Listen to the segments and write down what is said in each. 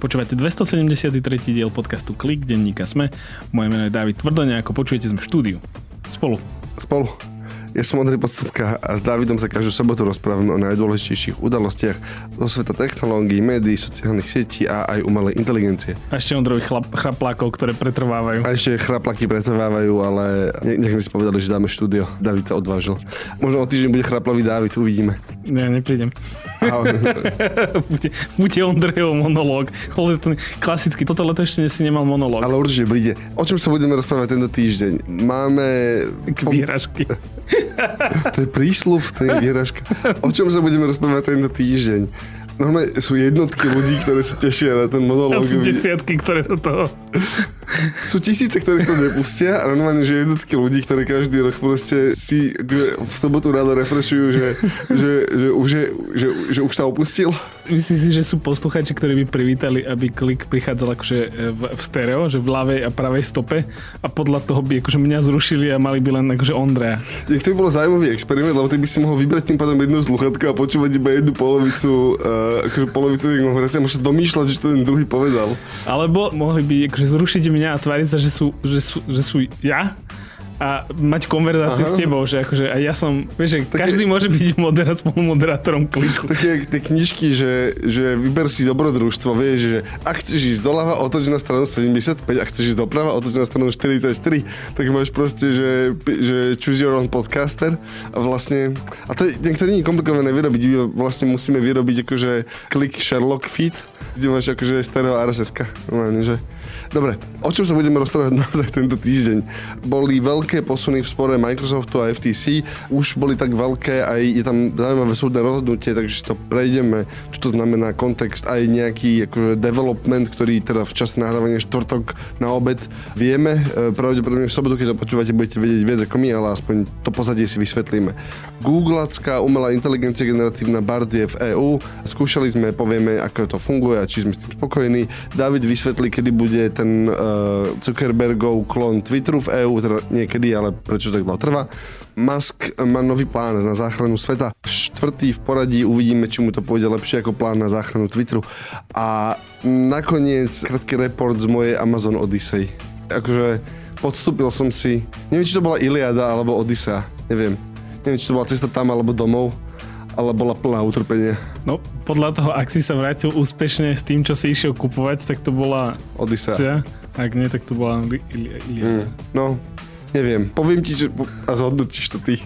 Počúvate 273. diel podcastu Klik, denníka Sme. Moje meno je David Tvrdoňa, ako počujete sme v štúdiu. Spolu. Spolu. Ja som Andrej Podstupka a s Dávidom sa každú sobotu rozprávame o najdôležitejších udalostiach zo sveta technológií, médií, sociálnych sietí a aj umelej inteligencie. A ešte Ondrovi chlap, chraplákov, ktoré pretrvávajú. A ešte chrapláky pretrvávajú, ale nech mi si povedali, že dáme štúdio. David sa odvážil. Možno o týždeň bude chraplavý David, uvidíme. Ja neprídem. bude, bude Ondrejov monológ. Klasicky, toto leto ešte si nemal monológ. Ale určite príde. O čom sa budeme rozprávať tento týždeň? Máme... Výražky. to je prísľub, to je výražka. O čom sa budeme rozprávať tento týždeň? Normálne sú jednotky ľudí, ktoré sa tešia na ten monológ. sú desiatky, ktoré sa toho... sú tisíce, ktoré sa to nepustia a normálne, že jednotky ľudí, ktoré každý rok proste si v sobotu ráno refreshujú, že, že, že, už je, že, že už sa opustil. Myslím si, že sú posluchači, ktorí by privítali, aby klik prichádzal akože v, v stereo, že v ľavej a pravej stope a podľa toho by akože mňa zrušili a mali by len akože Ondreja. Nech to bol zaujímavý experiment, lebo ty by si mohol vybrať tým pádom jednu sluchatku a počúvať iba jednu polovicu uh, akože polovicu a môžeš domýšľať, že to ten druhý povedal. Alebo mohli by akože zrušiť mňa a tváriť sa, že sú, že sú, že sú ja a mať konverzáciu Aha. s tebou, že akože aj ja som, vieš, že také, každý môže byť moderá, spolumoderátorom kliku. Také tie knižky, že, že vyber si dobrodružstvo, vieš, že ak chceš ísť doľava, otoč na stranu 75, ak chceš ísť doprava, otoč na stranu 43, tak máš proste, že, že choose your own podcaster a vlastne, a to je, niektoré nie je komplikované vyrobiť, vlastne musíme vyrobiť akože klik Sherlock feed, kde máš akože stereo RSS-ka, že Dobre, o čom sa budeme rozprávať naozaj tento týždeň? Boli veľké posuny v spore Microsoftu a FTC, už boli tak veľké, aj je tam zaujímavé súdne rozhodnutie, takže si to prejdeme, čo to znamená kontext, aj nejaký akože development, ktorý teda v čase nahrávania štvrtok na obed vieme. E, pravdepodobne v sobotu, keď to počúvate, budete vedieť viac ako my, ale aspoň to pozadie si vysvetlíme. Googleacká umelá inteligencia generatívna Bard je v EÚ. Skúšali sme, povieme, ako to funguje a či sme s tým spokojní. David vysvetlí, kedy bude ten uh, Zuckerbergov klon Twitteru v EU, teda niekedy, ale prečo tak dlho trvá. Musk má nový plán na záchranu sveta. Štvrtý v poradí uvidíme, či mu to pôjde lepšie ako plán na záchranu Twitteru. A nakoniec krátky report z mojej Amazon Odyssey. Akože podstúpil som si, neviem, či to bola Iliada alebo Odyssea, neviem. Neviem, či to bola cesta tam alebo domov ale bola plná utrpenia. No, podľa toho, ak si sa vrátil úspešne s tým, čo si išiel kupovať, tak to bola... Odisea. Ak nie, tak to bola Iliada. Mm, no, neviem. Poviem ti, že... a zhodnotíš to ty.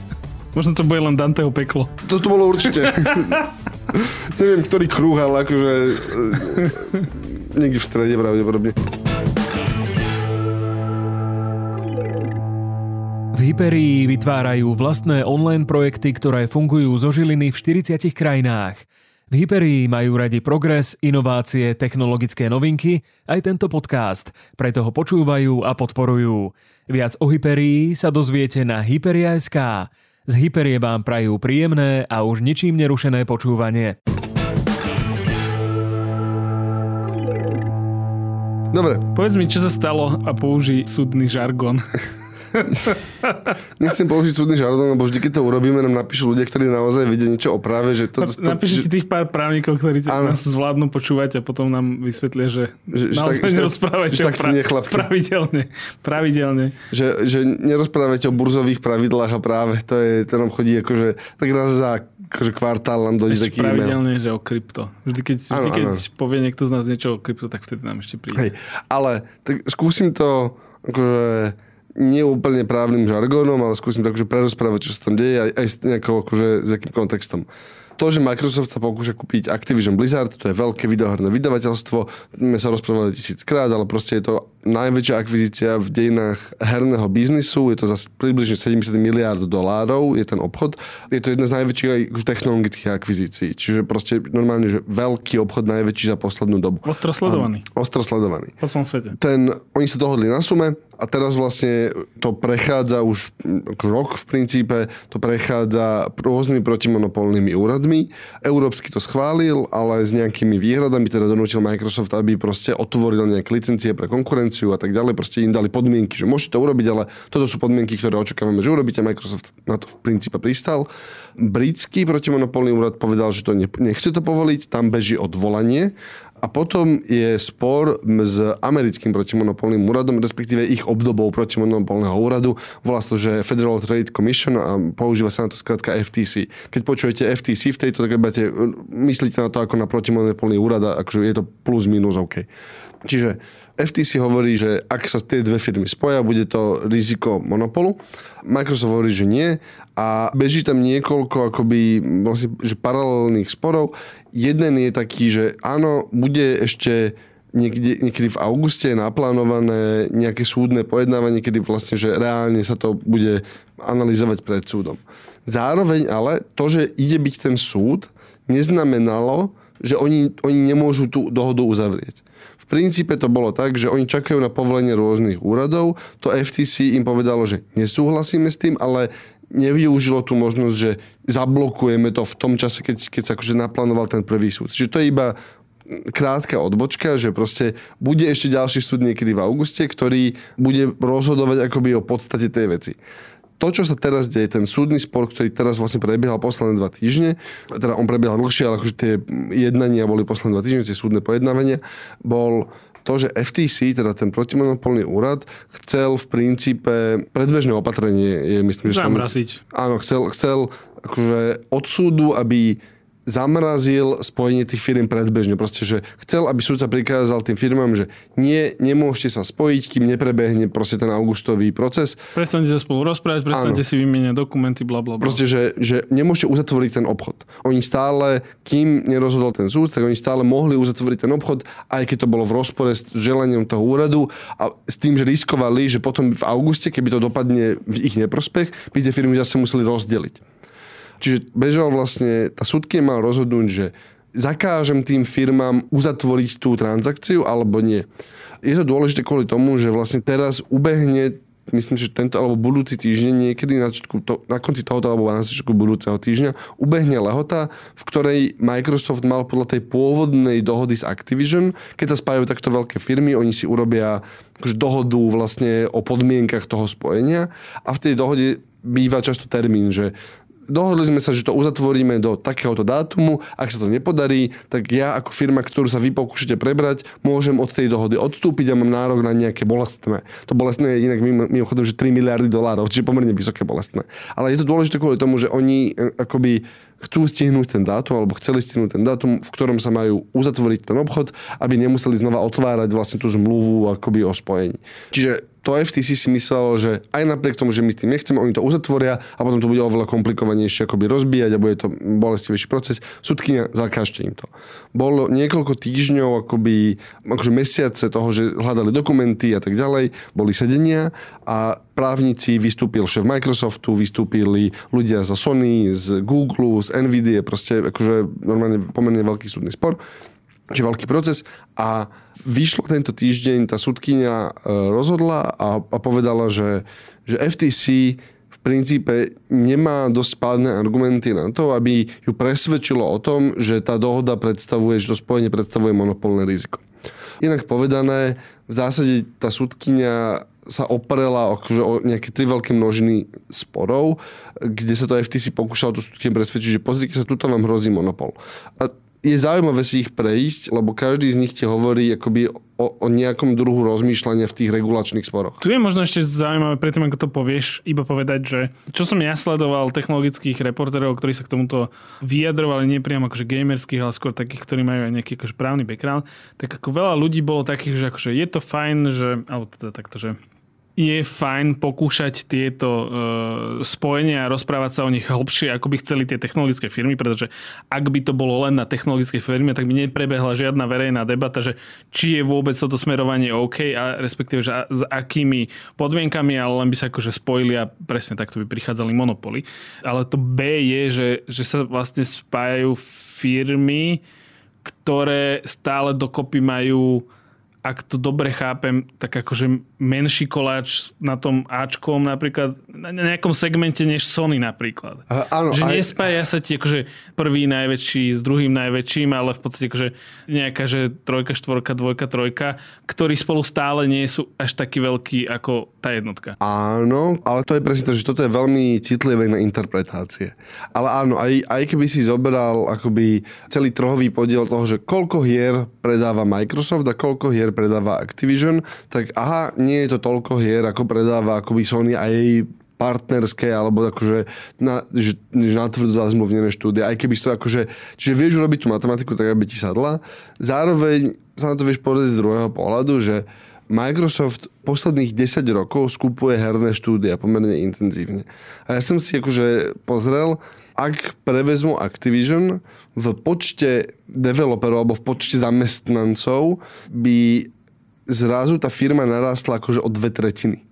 Možno to bude len Danteho peklo. To to bolo určite. neviem, ktorý kruh, ale akože... E, niekde v strede pravdepodobne. V Hyperii vytvárajú vlastné online projekty, ktoré fungujú zo žiliny v 40 krajinách. V Hyperii majú radi progres, inovácie, technologické novinky, aj tento podcast, preto ho počúvajú a podporujú. Viac o Hyperii sa dozviete na Hyperia.sk. Z Hyperie vám prajú príjemné a už ničím nerušené počúvanie. Dobre. Povedz mi, čo sa stalo a použij súdny žargon. Nechcem použiť súdny žardon, lebo vždy, keď to urobíme, nám napíšu ľudia, ktorí naozaj vidia niečo o práve. Že to, to, Napíšete že... tých pár právnikov, ktorí nás zvládnu počúvať a potom nám vysvetlia, že, že naozaj tak, nerozprávajte že, pra... pravidelne. pravidelne. Že, že nerozprávajte o burzových pravidlách a práve. To, je, to nám chodí akože tak raz za akože kvartál nám dojde taký pravidelne, že o krypto. Vždy, keď, vždy, ano, keď ano. povie niekto z nás niečo o krypto, tak vtedy nám ešte príde. Hej, ale tak skúsim to akože nie úplne právnym žargónom, ale skúsim tak, že prerozprávať, čo sa tam deje aj, aj s nejakou, akože, s akým kontextom. To, že Microsoft sa pokúša kúpiť Activision Blizzard, to je veľké videoherné vydavateľstvo, my sa rozprávali tisíckrát, ale proste je to najväčšia akvizícia v dejinách herného biznisu, je to za približne 70 miliárd dolárov, je ten obchod. Je to jedna z najväčších aj technologických akvizícií, čiže proste normálne, že veľký obchod najväčší za poslednú dobu. Ostro sledovaný. A, ostro sledovaný. Po celom svete. Ten, oni sa dohodli na sume a teraz vlastne to prechádza už rok v princípe, to prechádza rôznymi protimonopolnými úradmi. Európsky to schválil, ale s nejakými výhradami, teda donútil Microsoft, aby proste otvoril nejaké licencie pre konkurenciu a tak ďalej. Proste im dali podmienky, že môžete to urobiť, ale toto sú podmienky, ktoré očakávame, že urobíte. Microsoft na to v princípe pristal. Britský protimonopolný úrad povedal, že to nechce to povoliť, tam beží odvolanie A potom je spor s americkým protimonopolným úradom, respektíve ich obdobou protimonopolného úradu. Volá sa to, že Federal Trade Commission a používa sa na to skratka FTC. Keď počujete FTC v tejto debate, myslíte na to ako na protimonopolný úrad a akože je to plus minus OK. Čiže FTC hovorí, že ak sa tie dve firmy spoja, bude to riziko monopolu. Microsoft hovorí, že nie a beží tam niekoľko akoby vlastne, že paralelných sporov. Jeden je taký, že áno, bude ešte niekde, niekedy v auguste je naplánované nejaké súdne pojednávanie, kedy vlastne, že reálne sa to bude analyzovať pred súdom. Zároveň ale to, že ide byť ten súd, neznamenalo, že oni, oni nemôžu tú dohodu uzavrieť. V princípe to bolo tak, že oni čakajú na povolenie rôznych úradov. To FTC im povedalo, že nesúhlasíme s tým, ale nevyužilo tú možnosť, že zablokujeme to v tom čase, keď, keď sa akože naplánoval ten prvý súd. Čiže to je iba krátka odbočka, že proste bude ešte ďalší súd niekedy v auguste, ktorý bude rozhodovať akoby o podstate tej veci to, čo sa teraz deje, ten súdny spor, ktorý teraz vlastne prebiehal posledné dva týždne, teda on prebiehal dlhšie, ale akože tie jednania boli posledné dva týždne, tie súdne pojednávania, bol to, že FTC, teda ten protimonopolný úrad, chcel v princípe predbežné opatrenie, je myslím, že... Zamraziť. Áno, chcel, chcel akože od súdu, aby zamrazil spojenie tých firm predbežne. Proste, že chcel, aby súdca prikázal tým firmám, že nie, nemôžete sa spojiť, kým neprebehne proste ten augustový proces. Prestante sa spolu rozprávať, prestante si vymieňať dokumenty, bla, bla, bla. Proste, že, že nemôžete uzatvoriť ten obchod. Oni stále, kým nerozhodol ten súd, tak oni stále mohli uzatvoriť ten obchod, aj keď to bolo v rozpore s želaním toho úradu a s tým, že riskovali, že potom v auguste, keby to dopadne v ich neprospech, by tie firmy zase museli rozdeliť. Čiže bežal vlastne, tá súdky mal rozhodnúť, že zakážem tým firmám uzatvoriť tú transakciu alebo nie. Je to dôležité kvôli tomu, že vlastne teraz ubehne myslím, že tento alebo budúci týždeň, niekedy na, to, na konci tohoto alebo na začiatku budúceho týždňa, ubehne lehota, v ktorej Microsoft mal podľa tej pôvodnej dohody s Activision, keď sa spájajú takto veľké firmy, oni si urobia akože dohodu vlastne o podmienkach toho spojenia a v tej dohode býva často termín, že dohodli sme sa, že to uzatvoríme do takéhoto dátumu. Ak sa to nepodarí, tak ja ako firma, ktorú sa vy pokúšate prebrať, môžem od tej dohody odstúpiť a mám nárok na nejaké bolestné. To bolestné je inak mimochodom, že 3 miliardy dolárov, čiže pomerne vysoké bolestné. Ale je to dôležité kvôli tomu, že oni e, akoby chcú stihnúť ten dátum, alebo chceli stihnúť ten dátum, v ktorom sa majú uzatvoriť ten obchod, aby nemuseli znova otvárať vlastne tú zmluvu akoby o spojení. Čiže to FTC si myslelo, že aj napriek tomu, že my s tým nechceme, oni to uzatvoria a potom to bude oveľa komplikovanejšie akoby rozbíjať a bude to bolestivejší proces. Sudkynia, zakážte im to. Bolo niekoľko týždňov, akoby, akože mesiace toho, že hľadali dokumenty a tak ďalej, boli sedenia a právnici vystúpil šéf Microsoftu, vystúpili ľudia zo Sony, z Google, z Nvidia, proste akože normálne pomerne veľký súdny spor čiže veľký proces a vyšlo tento týždeň, tá sudkynia e, rozhodla a, a povedala, že, že FTC v princípe nemá dosť pádne argumenty na to, aby ju presvedčilo o tom, že tá dohoda predstavuje, že to spojenie predstavuje monopolné riziko. Inak povedané, v zásade tá sudkynia sa oprela o, o nejaké tri veľké množiny sporov, kde sa to FTC pokúšalo tú sudkynia presvedčiť, že pozrite sa, tuto vám hrozí monopol. A je zaujímavé si ich prejsť, lebo každý z nich ti hovorí akoby o, o nejakom druhu rozmýšľania v tých regulačných sporoch. Tu je možno ešte zaujímavé, predtým ako to povieš, iba povedať, že čo som ja sledoval technologických reporterov, ktorí sa k tomuto vyjadrovali, nie priamo akože gamerských, ale skôr takých, ktorí majú aj nejaký akože právny background, tak ako veľa ľudí bolo takých, že akože je to fajn, že, alebo teda takto, že je fajn pokúšať tieto uh, spojenia a rozprávať sa o nich hlbšie, ako by chceli tie technologické firmy, pretože ak by to bolo len na technologické firmy, tak by neprebehla žiadna verejná debata, že či je vôbec toto smerovanie OK a respektíve, že a, s akými podmienkami, ale len by sa akože spojili a presne takto by prichádzali monopoly. Ale to B je, že, že sa vlastne spájajú firmy, ktoré stále dokopy majú ak to dobre chápem, tak akože menší koláč na tom Ačkom napríklad, na nejakom segmente než Sony napríklad. A, áno, že aj- nespája sa ti akože prvý najväčší s druhým najväčším, ale v podstate akože nejaká, že trojka, štvorka, dvojka, trojka, ktorí spolu stále nie sú až taký veľký ako tá jednotka. Áno, ale to je presne to, že toto je veľmi citlivé na interpretácie. Ale áno, aj, aj keby si zoberal akoby celý trhový podiel toho, že koľko hier predáva Microsoft a koľko hier predáva Activision, tak aha, nie je to toľko hier, ako predáva akoby Sony a jej partnerské, alebo akože na, že, že natvrdo zazmluvnené štúdie, aj keby to akože, čiže vieš urobiť tú matematiku tak, aby ti sadla. Zároveň sa na to vieš povedať z druhého pohľadu, že Microsoft posledných 10 rokov skupuje herné štúdia pomerne intenzívne. A ja som si akože pozrel, ak prevezmu Activision, v počte developerov alebo v počte zamestnancov by zrazu tá firma narastla akože o dve tretiny.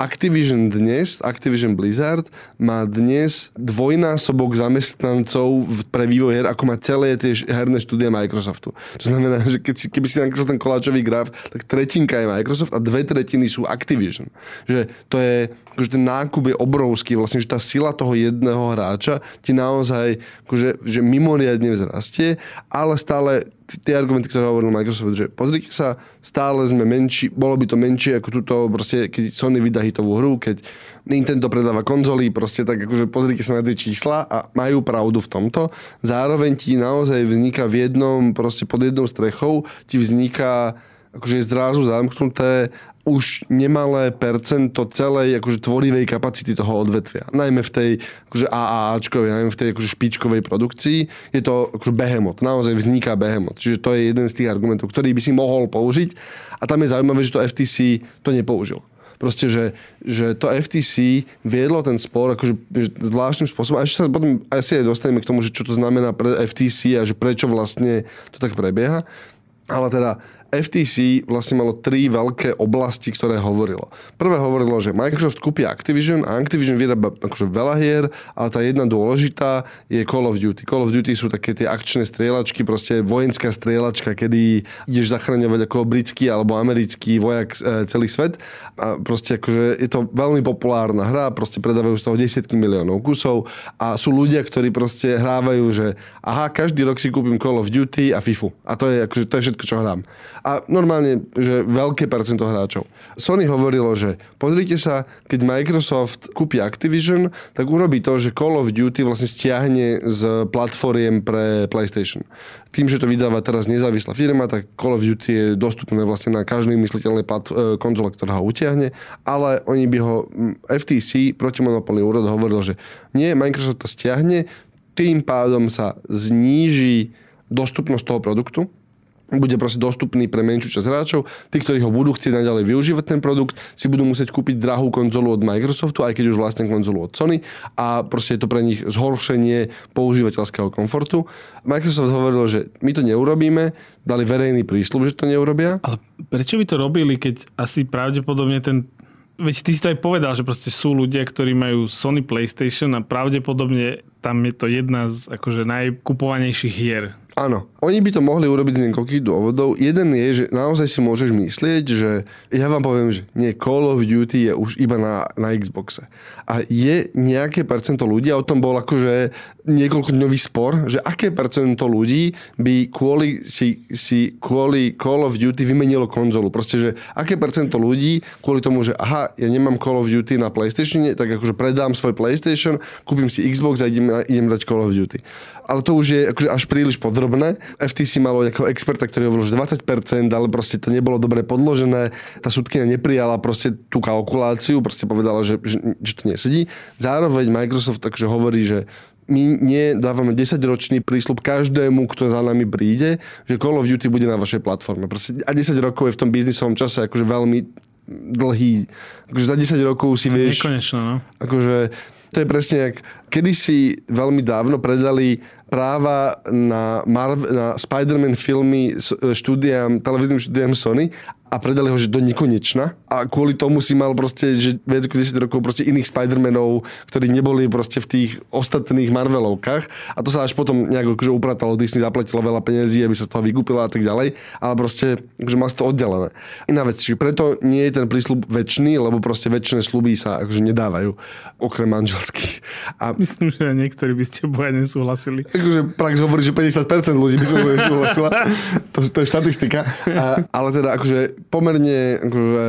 Activision dnes, Activision Blizzard, má dnes dvojnásobok zamestnancov pre vývoj her, ako má celé tie herné štúdie Microsoftu. To znamená, že keď si, keby si nakreslil ten koláčový graf, tak tretinka je Microsoft a dve tretiny sú Activision. Že to je, akože ten nákup je obrovský, vlastne, že tá sila toho jedného hráča ti naozaj akože, že mimoriadne vzrastie, ale stále tie argumenty, ktoré hovoril Microsoft, že pozrite sa, stále sme menší, bolo by to menšie ako túto, proste, keď Sony vydá hitovú hru, keď Nintendo predáva konzoly, proste tak akože pozrite sa na tie čísla a majú pravdu v tomto. Zároveň ti naozaj vzniká v jednom, proste pod jednou strechou, ti vzniká akože je zrazu zamknuté už nemalé percento celej akože tvorivej kapacity toho odvetvia. Najmä v tej akože AAAčkovej, najmä v tej akože špičkovej produkcii je to akože behemot. Naozaj vzniká behemot. Čiže to je jeden z tých argumentov, ktorý by si mohol použiť. A tam je zaujímavé, že to FTC to nepoužil. Proste, že, že to FTC viedlo ten spor akože že zvláštnym spôsobom. A ešte sa potom asi aj dostaneme k tomu, že čo to znamená pre FTC a že prečo vlastne to tak prebieha. Ale teda FTC vlastne malo tri veľké oblasti, ktoré hovorilo. Prvé hovorilo, že Microsoft kúpi Activision a Activision vyrába akože veľa hier, ale tá jedna dôležitá je Call of Duty. Call of Duty sú také tie akčné strieľačky, proste vojenská strieľačka, kedy ideš zachraňovať ako britský alebo americký vojak e, celý svet. A proste akože je to veľmi populárna hra, proste predávajú z toho desiatky miliónov kusov a sú ľudia, ktorí proste hrávajú, že aha, každý rok si kúpim Call of Duty a FIFU. A to je, akože, to je všetko, čo hrám. A normálne, že veľké percento hráčov. Sony hovorilo, že pozrite sa, keď Microsoft kúpi Activision, tak urobí to, že Call of Duty vlastne stiahne z platformiem pre PlayStation. Tým, že to vydáva teraz nezávislá firma, tak Call of Duty je dostupné vlastne na každej mysliteľnej plat- e, konzole, ktorá ho utiahne, ale oni by ho, FTC, protimonopolný úrad, hovoril, že nie, Microsoft to stiahne, tým pádom sa zníži dostupnosť toho produktu, bude proste dostupný pre menšiu časť hráčov. Tí, ktorí ho budú chcieť naďalej využívať ten produkt, si budú musieť kúpiť drahú konzolu od Microsoftu, aj keď už vlastne konzolu od Sony a proste je to pre nich zhoršenie používateľského komfortu. Microsoft hovoril, že my to neurobíme, dali verejný prísľub, že to neurobia. Ale prečo by to robili, keď asi pravdepodobne ten... Veď ty si to aj povedal, že proste sú ľudia, ktorí majú Sony PlayStation a pravdepodobne tam je to jedna z akože najkupovanejších hier. Áno, oni by to mohli urobiť z niekoľkých dôvodov. Jeden je, že naozaj si môžeš myslieť, že ja vám poviem, že nie, Call of Duty je už iba na, na Xboxe. A je nejaké percento ľudí, a o tom bol akože niekoľko dňový spor, že aké percento ľudí by kvôli, si, si kvôli Call of Duty vymenilo konzolu. Proste, že aké percento ľudí kvôli tomu, že aha, ja nemám Call of Duty na PlayStation, tak akože predám svoj PlayStation, kúpim si Xbox a idem, idem dať Call of Duty. Ale to už je akože až príliš podrobné. FTC malo nejakého experta, ktorý hovoril, že 20%, ale proste to nebolo dobre podložené. Tá súdkynia neprijala proste tú kalkuláciu, proste povedala, že, že, že to nesedí. Zároveň Microsoft takže hovorí, že my nedávame 10-ročný prísľub každému, kto za nami príde, že Call of Duty bude na vašej platforme. Proste a 10 rokov je v tom biznisovom čase akože veľmi dlhý. Akože za 10 rokov si vieš... Nekonečno, no. Akože to je presne jak kedysi veľmi dávno predali práva na, Marvel, na Spider-Man filmy s- štúdiám, televíznym štúdiám Sony a predali ho, že do nekonečna a kvôli tomu si mal proste, že viac ako 10 rokov proste iných Spider-Manov, ktorí neboli proste v tých ostatných Marvelovkách a to sa až potom nejak akože upratalo, Disney zaplatilo veľa peniazí, aby sa z toho vykúpila a tak ďalej, ale proste, akože mal to oddelené. Iná vec, čiže preto nie je ten prísľub väčší, lebo proste väčšie sluby sa akože nedávajú, okrem manželských. A... Myslím, že niektorí by ste boja nesúhlasili. Akože prax hovorí, že 50% ľudí by sa nesúhlasila. to, to je štatistika. A, ale teda akože pomerne akože,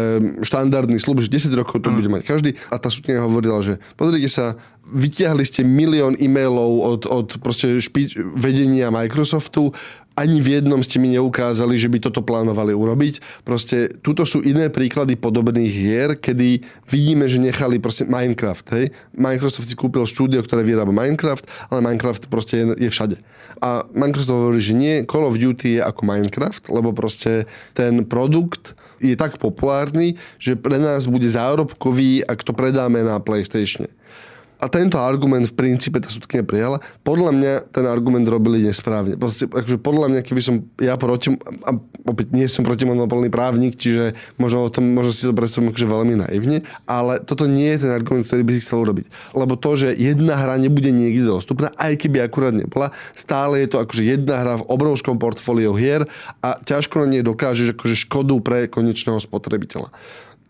štandardný slub, že 10 rokov to mm. bude mať každý. A tá súdňa hovorila, že pozrite sa, vyťahli ste milión e-mailov od, od proste špič, vedenia Microsoftu, ani v jednom ste mi neukázali, že by toto plánovali urobiť. Proste tuto sú iné príklady podobných hier, kedy vidíme, že nechali proste Minecraft. Hej? Microsoft si kúpil štúdio, ktoré vyrába Minecraft, ale Minecraft proste je, je všade. A Microsoft hovorí, že nie, Call of Duty je ako Minecraft, lebo proste ten produkt je tak populárny, že pre nás bude zárobkový, ak to predáme na PlayStation a tento argument v princípe tá súdkynia prijala. Podľa mňa ten argument robili nesprávne. Proste, akože podľa mňa, keby som ja proti, a opäť nie som protimonopolný právnik, čiže možno, o tom, možno si to predstavím akože veľmi naivne, ale toto nie je ten argument, ktorý by si chcel urobiť. Lebo to, že jedna hra nebude niekde dostupná, aj keby akurát nebola, stále je to akože jedna hra v obrovskom portfóliu hier a ťažko na nej dokážeš akože škodu pre konečného spotrebiteľa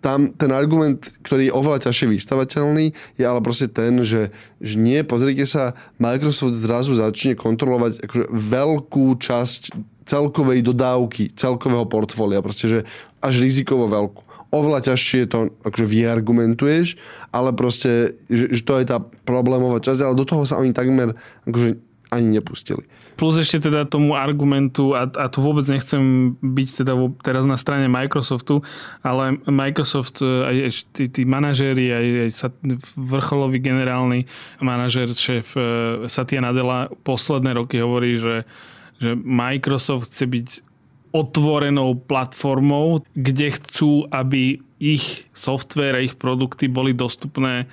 tam ten argument, ktorý je oveľa ťažšie vystavateľný, je ale proste ten, že, že nie, pozrite sa, Microsoft zrazu začne kontrolovať akože veľkú časť celkovej dodávky, celkového portfólia, proste, že až rizikovo veľkú. Oveľa ťažšie to akože vyargumentuješ, ale proste, že, že to je tá problémová časť, ale do toho sa oni takmer akože ani nepustili. Plus ešte teda tomu argumentu, a, a tu vôbec nechcem byť teda teraz na strane Microsoftu, ale Microsoft, e, aj, aj tí, tí manažéri, aj, aj sa, vrcholový generálny manažér, šéf e, Satya Nadella posledné roky hovorí, že, že Microsoft chce byť otvorenou platformou, kde chcú, aby ich software a ich produkty boli dostupné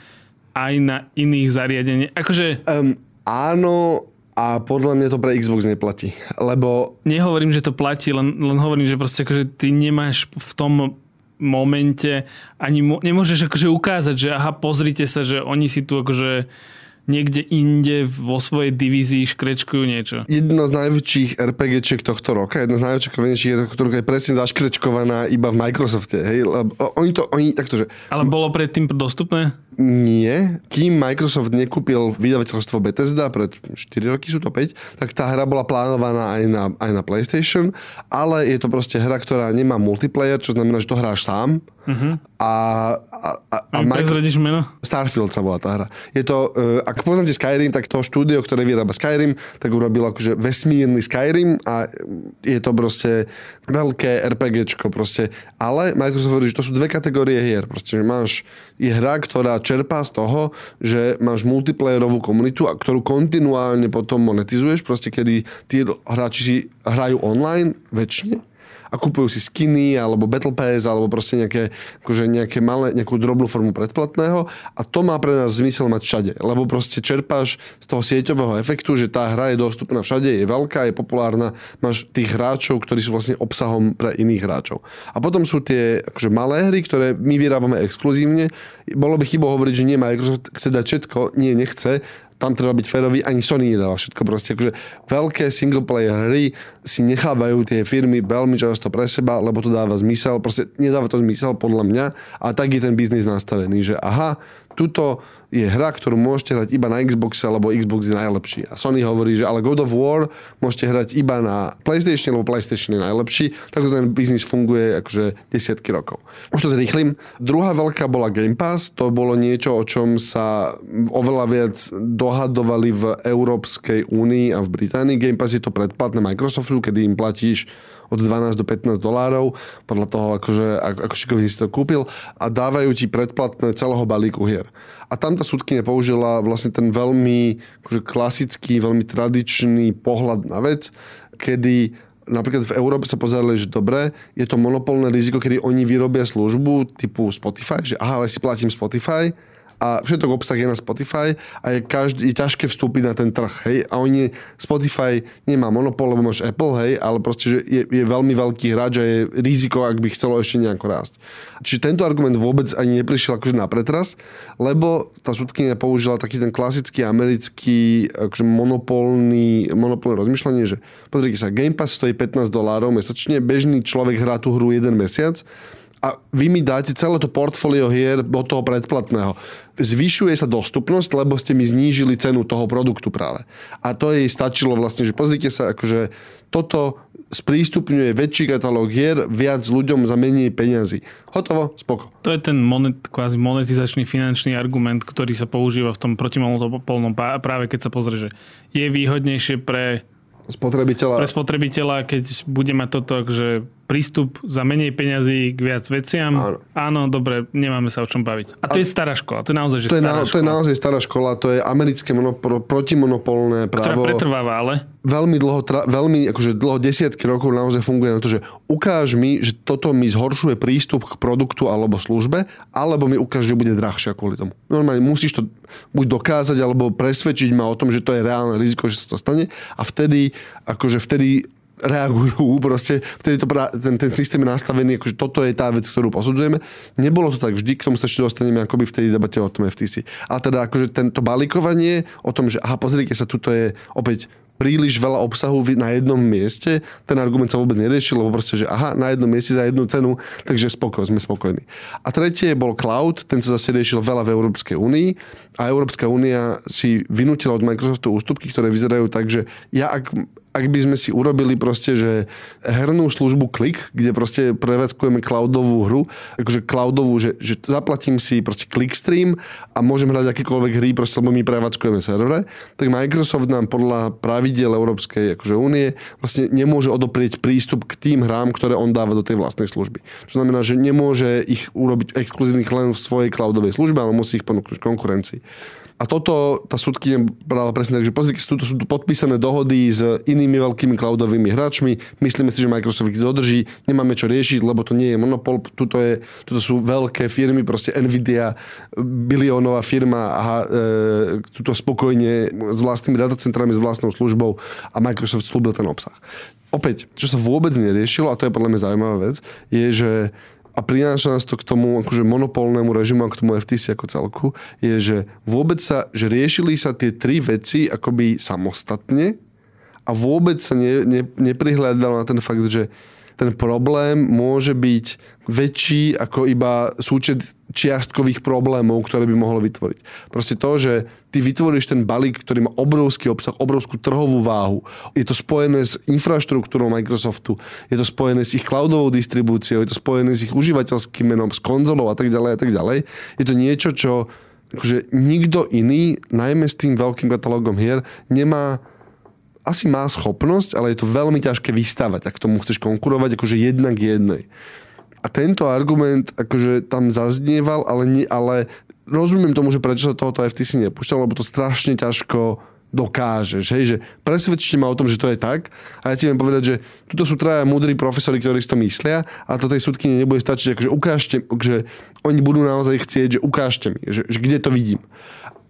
aj na iných zariadeniach. Akože... Um, áno, a podľa mňa to pre Xbox neplatí, lebo... Nehovorím, že to platí, len, len hovorím, že proste akože ty nemáš v tom momente ani mo- nemôžeš akože ukázať, že aha, pozrite sa, že oni si tu akože niekde inde vo svojej divízii škrečkujú niečo. Jedno z najväčších RPGčiek tohto roka, jedno z najväčších RPGčiek tohto roka je presne zaškrečkovaná iba v Microsofte. Hej? Lebo oni to, oni takto, že... Ale bolo predtým dostupné? Nie. Kým Microsoft nekúpil vydavateľstvo Bethesda, pred 4 roky sú to 5, tak tá hra bola plánovaná aj na, aj na PlayStation, ale je to proste hra, ktorá nemá multiplayer, čo znamená, že to hráš sám Uh-huh. A, a, a, a Mike... meno? Starfield sa volá tá hra. Je to, uh, ak poznáte Skyrim, tak to štúdio, ktoré vyrába Skyrim, tak urobilo akože vesmírny Skyrim a je to proste veľké RPGčko proste. Ale Microsoft hovorí, že to sú dve kategórie hier. Proste, že máš, je hra, ktorá čerpá z toho, že máš multiplayerovú komunitu, a ktorú kontinuálne potom monetizuješ, proste kedy tí hráči si hrajú online väčšine a kupujú si skiny alebo Battle Pass alebo proste nejaké, akože nejaké malé, nejakú drobnú formu predplatného a to má pre nás zmysel mať všade, lebo proste čerpáš z toho sieťového efektu, že tá hra je dostupná všade, je veľká, je populárna, máš tých hráčov, ktorí sú vlastne obsahom pre iných hráčov. A potom sú tie akože malé hry, ktoré my vyrábame exkluzívne. Bolo by chybo hovoriť, že nie Microsoft chce dať všetko, nie, nechce, tam treba byť férový, ani Sony nedáva všetko proste. Akože veľké single player hry si nechávajú tie firmy veľmi často pre seba, lebo to dáva zmysel. Proste nedáva to zmysel podľa mňa a tak je ten biznis nastavený, že aha, tuto je hra, ktorú môžete hrať iba na Xboxe, lebo Xbox je najlepší. A Sony hovorí, že ale God of War môžete hrať iba na PlayStation, lebo PlayStation je najlepší. Takto ten biznis funguje akože desiatky rokov. Už to zrýchlim. Druhá veľká bola Game Pass. To bolo niečo, o čom sa oveľa viac dohadovali v Európskej únii a v Británii. Game Pass je to predplatné Microsoftu, kedy im platíš od 12 do 15 dolárov, podľa toho, akože, ako, ako si to kúpil a dávajú ti predplatné celého balíku hier. A tam tá súdkynia použila vlastne ten veľmi akože klasický, veľmi tradičný pohľad na vec, kedy napríklad v Európe sa pozerali, že dobre, je to monopolné riziko, kedy oni vyrobia službu typu Spotify, že aha, ale si platím Spotify, a všetok obsah je na Spotify a je, každý, je ťažké vstúpiť na ten trh, hej. A oni, Spotify nemá monopol, lebo máš Apple, hej, ale proste, že je, je veľmi veľký hráč a je riziko, ak by chcelo ešte nejako rásť. Čiže tento argument vôbec ani neprišiel akože na pretras, lebo tá súdkynia použila taký ten klasický americký akože monopolný, monopolné rozmýšľanie, že pozrite sa, Game Pass stojí 15 dolárov mesačne, bežný človek hrá tú hru jeden mesiac, a vy mi dáte celé to portfólio hier do toho predplatného. Zvyšuje sa dostupnosť, lebo ste mi znížili cenu toho produktu práve. A to jej stačilo vlastne, že pozrite sa, akože toto sprístupňuje väčší katalóg hier viac ľuďom za menej peňazí. Hotovo, spoko. To je ten monet, kvázi monetizačný finančný argument, ktorý sa používa v tom protimonopolnom práve keď sa pozrie, že je výhodnejšie pre spotrebiteľa. Pre spotrebiteľa, keď bude mať toto, že prístup za menej peňazí k viac veciam. Áno. Áno, dobre, nemáme sa o čom baviť. A to a je stará škola, to je naozaj že to, je stará na, škola. to je naozaj stará škola, to je americké monopol, protimonopolné právo. Ktorá pretrváva, ale? Veľmi dlho, tra, veľmi, akože dlho, desiatky rokov naozaj funguje na to, že ukáž mi, že toto mi zhoršuje prístup k produktu alebo službe, alebo mi ukáž, že bude drahšia kvôli tomu. Normálne musíš to buď dokázať, alebo presvedčiť ma o tom, že to je reálne riziko, že sa to stane a vtedy, akože vtedy reagujú, proste vtedy to ten, ten systém je nastavený, akože toto je tá vec, ktorú posudzujeme. Nebolo to tak vždy, k tomu sa ešte dostaneme akoby v tej debate o tom FTC. A teda akože tento balíkovanie o tom, že aha, pozrite sa, tuto je opäť príliš veľa obsahu na jednom mieste, ten argument sa vôbec neriešil, lebo proste, že aha, na jednom mieste za jednu cenu, takže spoko, sme spokojní. A tretie bol cloud, ten sa zase riešil veľa v Európskej únii a Európska únia si vynútila od Microsoftu ústupky, ktoré vyzerajú tak, že ja ak ak by sme si urobili proste, že hernú službu Klik, kde proste prevádzkujeme cloudovú hru, akože cloudovú, že, že zaplatím si proste Clickstream a môžem hrať akékoľvek hry, proste, lebo my prevádzkujeme servere, tak Microsoft nám podľa pravidiel Európskej akože únie vlastne nemôže odoprieť prístup k tým hrám, ktoré on dáva do tej vlastnej služby. Čo znamená, že nemôže ich urobiť exkluzívnych len v svojej cloudovej službe, ale musí ich ponúknuť konkurencii. A toto tá súdkynia brala presne tak, že pozrite, tu, sú podpísané dohody s inými veľkými cloudovými hráčmi. Myslíme si, že Microsoft ich dodrží. Nemáme čo riešiť, lebo to nie je monopol. Tuto, je, tuto sú veľké firmy, proste Nvidia, biliónová firma a e, tuto spokojne s vlastnými datacentrami, s vlastnou službou a Microsoft slúbil ten obsah. Opäť, čo sa vôbec neriešilo, a to je podľa mňa zaujímavá vec, je, že a prináša nás to k tomu akože monopolnému režimu a k tomu FTC ako celku, je, že vôbec sa, že riešili sa tie tri veci akoby samostatne a vôbec sa ne, ne, neprihľadalo na ten fakt, že ten problém môže byť väčší ako iba súčet čiastkových problémov, ktoré by mohlo vytvoriť. Proste to, že ty vytvoríš ten balík, ktorý má obrovský obsah, obrovskú trhovú váhu. Je to spojené s infraštruktúrou Microsoftu, je to spojené s ich cloudovou distribúciou, je to spojené s ich užívateľským menom, s konzolou a tak ďalej a tak ďalej. Je to niečo, čo akože nikto iný, najmä s tým veľkým katalógom hier, nemá asi má schopnosť, ale je to veľmi ťažké vystavať, ak tomu chceš konkurovať, akože jednak jednej. A tento argument akože tam zaznieval, ale, nie, ale rozumiem tomu, že prečo sa tohoto FTC nepúšťal, lebo to strašne ťažko dokážeš, hej, že presvedčte ma o tom, že to je tak a ja ti viem povedať, že tuto sú traja múdri profesori, ktorí si to myslia a to tej súdkyne nebude stačiť, akože ukážte, že oni budú naozaj chcieť, že ukážte mi, že, že kde to vidím.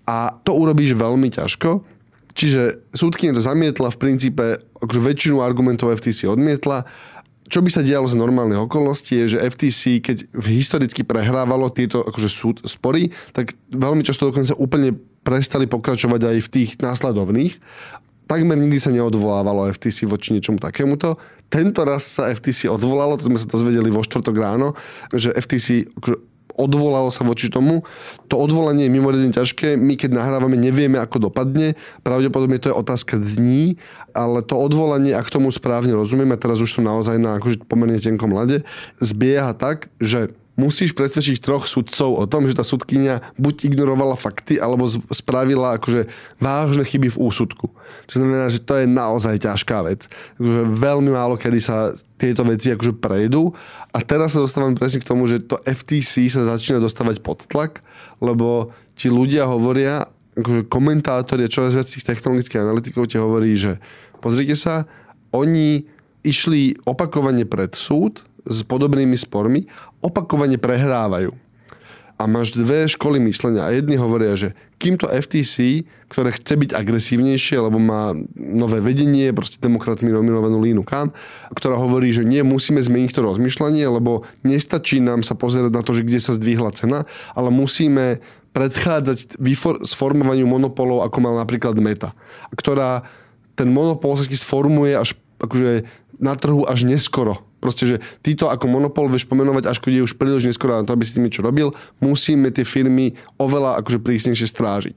A to urobíš veľmi ťažko, Čiže súdkynia to zamietla, v princípe akože väčšinu argumentov FTC odmietla. Čo by sa dialo z normálnych okolností je, že FTC, keď historicky prehrávalo tieto akože súd, spory, tak veľmi často dokonca úplne prestali pokračovať aj v tých následovných. Takmer nikdy sa neodvolávalo FTC voči niečomu takémuto. Tento raz sa FTC odvolalo, to sme sa to zvedeli vo štvrtok ráno, že FTC odvolalo sa voči tomu. To odvolanie je mimoriadne ťažké. My keď nahrávame, nevieme, ako dopadne. Pravdepodobne to je otázka dní, ale to odvolanie, ak tomu správne rozumieme, teraz už som naozaj na akože pomerne tenkom lade, zbieha tak, že musíš presvedčiť troch sudcov o tom, že tá sudkynia buď ignorovala fakty, alebo spravila akože vážne chyby v úsudku. Čo znamená, že to je naozaj ťažká vec. Akože veľmi málo kedy sa tieto veci akože prejdú. A teraz sa dostávam presne k tomu, že to FTC sa začína dostávať pod tlak, lebo ti ľudia hovoria, akože komentátori a čoraz viac tých technologických analytikov ti hovorí, že pozrite sa, oni išli opakovane pred súd s podobnými spormi, opakovane prehrávajú. A máš dve školy myslenia. A jedni hovoria, že kým to FTC, ktoré chce byť agresívnejšie, lebo má nové vedenie, proste demokratmi nominovanú Línu Khan, ktorá hovorí, že nie, musíme zmeniť to rozmýšľanie, lebo nestačí nám sa pozerať na to, že kde sa zdvihla cena, ale musíme predchádzať sformovaniu monopolov, ako mal napríklad Meta, ktorá ten monopol sa sformuje až akože na trhu až neskoro. Proste, že ty to ako monopol vieš pomenovať, až keď je už príliš neskoro na to, aby si tým čo robil, musíme tie firmy oveľa akože prísnejšie strážiť.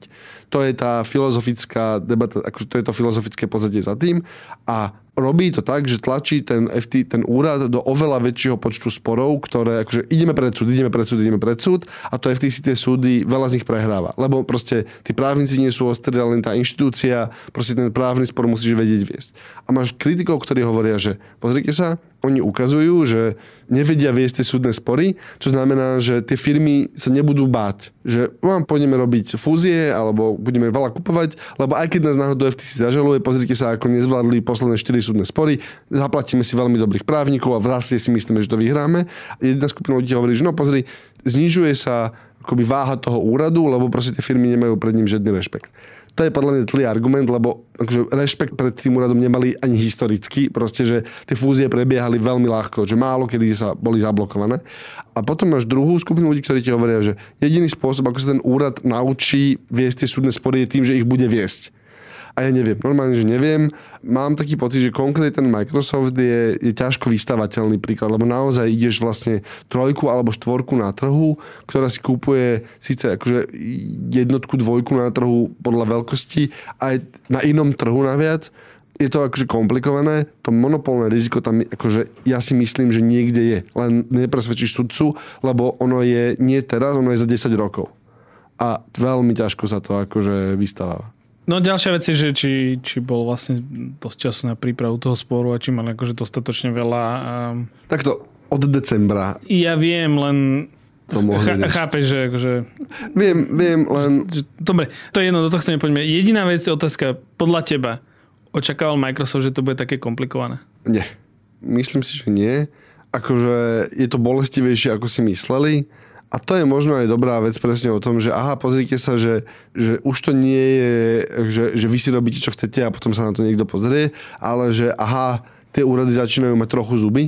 To je tá filozofická debata, akože to je to filozofické pozadie za tým. A robí to tak, že tlačí ten FT, ten úrad do oveľa väčšieho počtu sporov, ktoré akože ideme pred súd, ideme pred súd, ideme pred súd a to FTC tie súdy, veľa z nich prehráva. Lebo proste tí právnici nie sú ostrí, len tá inštitúcia, proste ten právny spor musíš vedieť viesť. A máš kritikov, ktorí hovoria, že pozrite sa, oni ukazujú, že nevedia viesť tie súdne spory, čo znamená, že tie firmy sa nebudú báť, že vám pôjdeme robiť fúzie alebo budeme veľa kupovať, lebo aj keď nás náhodou FTC zažaluje, pozrite sa, ako nezvládli posledné 4 súdne spory, zaplatíme si veľmi dobrých právnikov a v zase si myslíme, že to vyhráme. Jedna skupina ľudí hovorí, že no pozri, znižuje sa akoby váha toho úradu, lebo proste tie firmy nemajú pred ním žiadny rešpekt. To je podľa mňa tlý argument, lebo akože rešpekt pred tým úradom nemali ani historicky, proste, že tie fúzie prebiehali veľmi ľahko, že málo kedy sa boli zablokované. A potom máš druhú skupinu ľudí, ktorí ti hovoria, že jediný spôsob, ako sa ten úrad naučí viesť tie súdne spory, je tým, že ich bude viesť. A ja neviem, normálne, že neviem. Mám taký pocit, že konkrétne ten Microsoft je, je ťažko vystavateľný príklad, lebo naozaj ideš vlastne trojku alebo štvorku na trhu, ktorá si kúpuje síce akože jednotku, dvojku na trhu podľa veľkosti, aj na inom trhu naviac, je to akože komplikované, to monopolné riziko tam akože ja si myslím, že niekde je. Len nepresvedčíš sudcu, lebo ono je nie teraz, ono je za 10 rokov. A veľmi ťažko sa to akože vystáva. No ďalšia vec je, že či, či bol vlastne dosť času na prípravu toho sporu a či mal akože dostatočne veľa... Um... Takto od decembra. Ja viem, len Ch- chápeš, že akože... Viem, viem, len... Dobre, to je jedno, do tohto nepoďme. Jediná vec je otázka, podľa teba, očakával Microsoft, že to bude také komplikované? Nie. Myslím si, že nie. Akože je to bolestivejšie, ako si mysleli a to je možno aj dobrá vec presne o tom, že aha, pozrite sa, že, že už to nie je, že, že vy si robíte, čo chcete a potom sa na to niekto pozrie, ale že aha, tie úrady začínajú mať trochu zuby.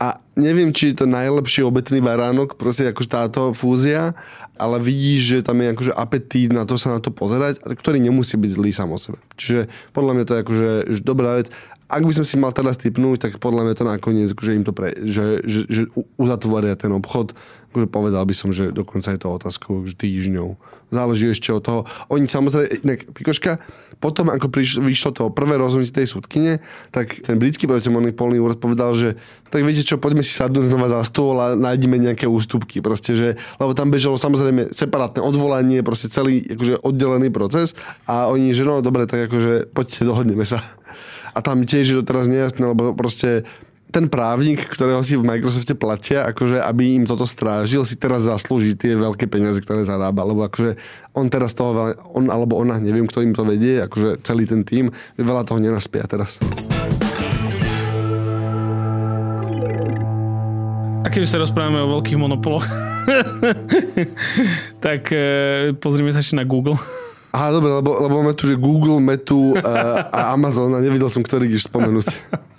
A neviem, či je to najlepší obetný baránok, proste ako táto fúzia, ale vidíš, že tam je akože apetít na to sa na to pozerať, ktorý nemusí byť zlý sám o sebe. Čiže podľa mňa to je akože že dobrá vec. Ak by som si mal teraz typnúť, tak podľa mňa to nakoniec, že im to pre, že, že, že uzatvoria ten obchod akože povedal by som, že dokonca je to otázkou týždňov. Záleží ešte od toho. Oni samozrejme, inak, Pikoška, potom ako prišlo, vyšlo to prvé rozhodnutie tej súdkyne, tak ten britský protimonopolný úrad povedal, že tak viete čo, poďme si sadnúť znova za stôl a nájdeme nejaké ústupky. Proste, že, lebo tam bežalo samozrejme separátne odvolanie, proste celý akože oddelený proces a oni, že no dobre, tak akože poďte, dohodneme sa. A tam tiež je to teraz nejasné, lebo proste ten právnik, ktorého si v Microsofte platia, akože aby im toto strážil, si teraz zaslúži tie veľké peniaze, ktoré zarába. Lebo akože on teraz toho, veľa, on alebo ona, neviem, kto im to vedie, akože celý ten tým, veľa toho nenaspia teraz. A keď už sa rozprávame o veľkých monopoloch, tak e, pozrime sa ešte na Google. Aha, dobre, lebo, lebo máme tu, že Google, Metu a, a Amazon a nevidel som, ktorý iš spomenúť.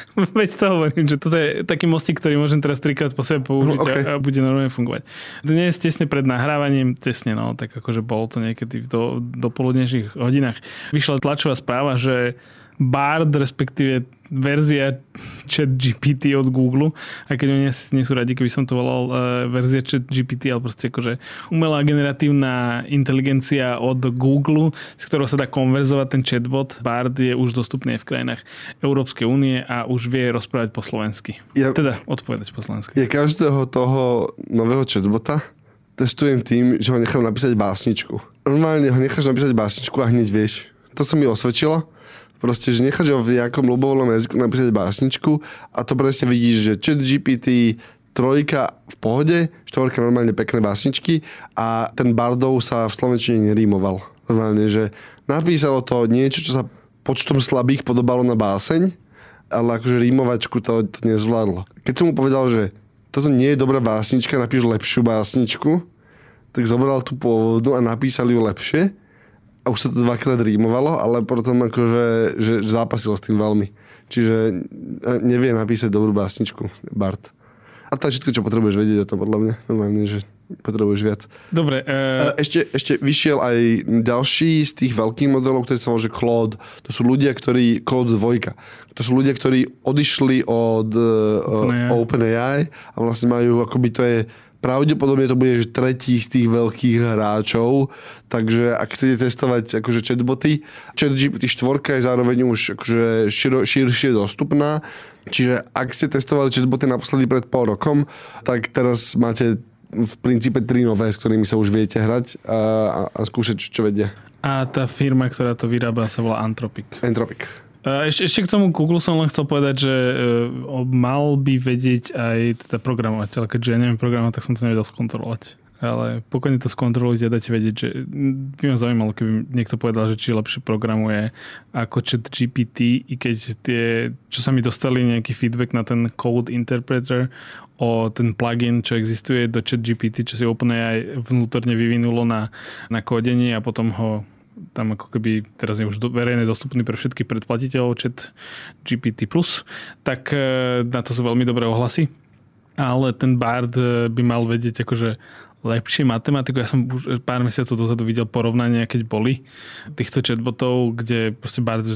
Veď to hovorím, že toto je taký mostík, ktorý môžem teraz trikrát po sebe použiť no, okay. a, bude normálne fungovať. Dnes tesne pred nahrávaním, tesne no, tak akože bolo to niekedy v do, do poludnejších hodinách, vyšla tlačová správa, že Bard, respektíve verzia chat GPT od Google, aj keď oni nie sú radi, keby som to volal uh, verzia chat GPT, ale proste akože umelá generatívna inteligencia od Google, s ktorou sa dá konverzovať ten chatbot. Bard je už dostupný v krajinách Európskej únie a už vie rozprávať po slovensky. Ja, teda odpovedať po slovensky. Ja každého toho nového chatbota testujem tým, že ho nechám napísať básničku. Normálne ho necháš napísať básničku a hneď vieš. To sa mi osvedčilo Proste, že necháš ho v nejakom ľubovolnom jazyku napísať básničku a to presne vidíš, že chat GPT, trojka v pohode, štvorka normálne pekné básničky a ten Bardov sa v slovenčine nerímoval. Normálne, že napísalo to niečo, čo sa počtom slabých podobalo na báseň, ale akože rímovačku to, to nezvládlo. Keď som mu povedal, že toto nie je dobrá básnička, napíš lepšiu básničku, tak zobral tú pôvodnú a napísali ju lepšie. A už sa to dvakrát rímovalo, ale potom akože že zápasil s tým veľmi. Čiže e, nevie napísať dobrú básničku, Bart. A to je všetko, čo potrebuješ vedieť o tom, podľa mňa. Normálne, že potrebuješ viac. Dobre. Uh... Ešte, ešte vyšiel aj ďalší z tých veľkých modelov, ktorý sa volá, že Claude. To sú ľudia, ktorí... Claude 2. To sú ľudia, ktorí odišli od OpenAI, OpenAI a vlastne majú, akoby to je pravdepodobne to bude tretí z tých veľkých hráčov, takže ak chcete testovať akože chatboty, ChatGPT 4 je zároveň už akože širo, širšie dostupná, čiže ak ste testovali chatboty naposledy pred pol rokom, tak teraz máte v princípe tri nové, s ktorými sa už viete hrať a, a, skúšať, čo vedia. A tá firma, ktorá to vyrába, sa volá Anthropic. Anthropic. Ešte, ešte k tomu Google som len chcel povedať, že uh, mal by vedieť aj teda programovateľ. Keďže ja neviem programovať, tak som to nevedel skontrolovať. Ale pokojne to skontrolujte a dáte vedieť, že by ma zaujímalo, keby niekto povedal, že či lepšie programuje ako chat GPT, i keď tie, čo sa mi dostali nejaký feedback na ten code interpreter o ten plugin, čo existuje do chat GPT, čo si úplne aj vnútorne vyvinulo na, na kodenie a potom ho tam ako keby teraz je už verejne dostupný pre všetkých predplatiteľov chat GPT+, tak e, na to sú veľmi dobré ohlasy. Ale ten Bard e, by mal vedieť akože lepšie matematiku. Ja som už pár mesiacov dozadu videl porovnania, keď boli týchto chatbotov, kde proste Bard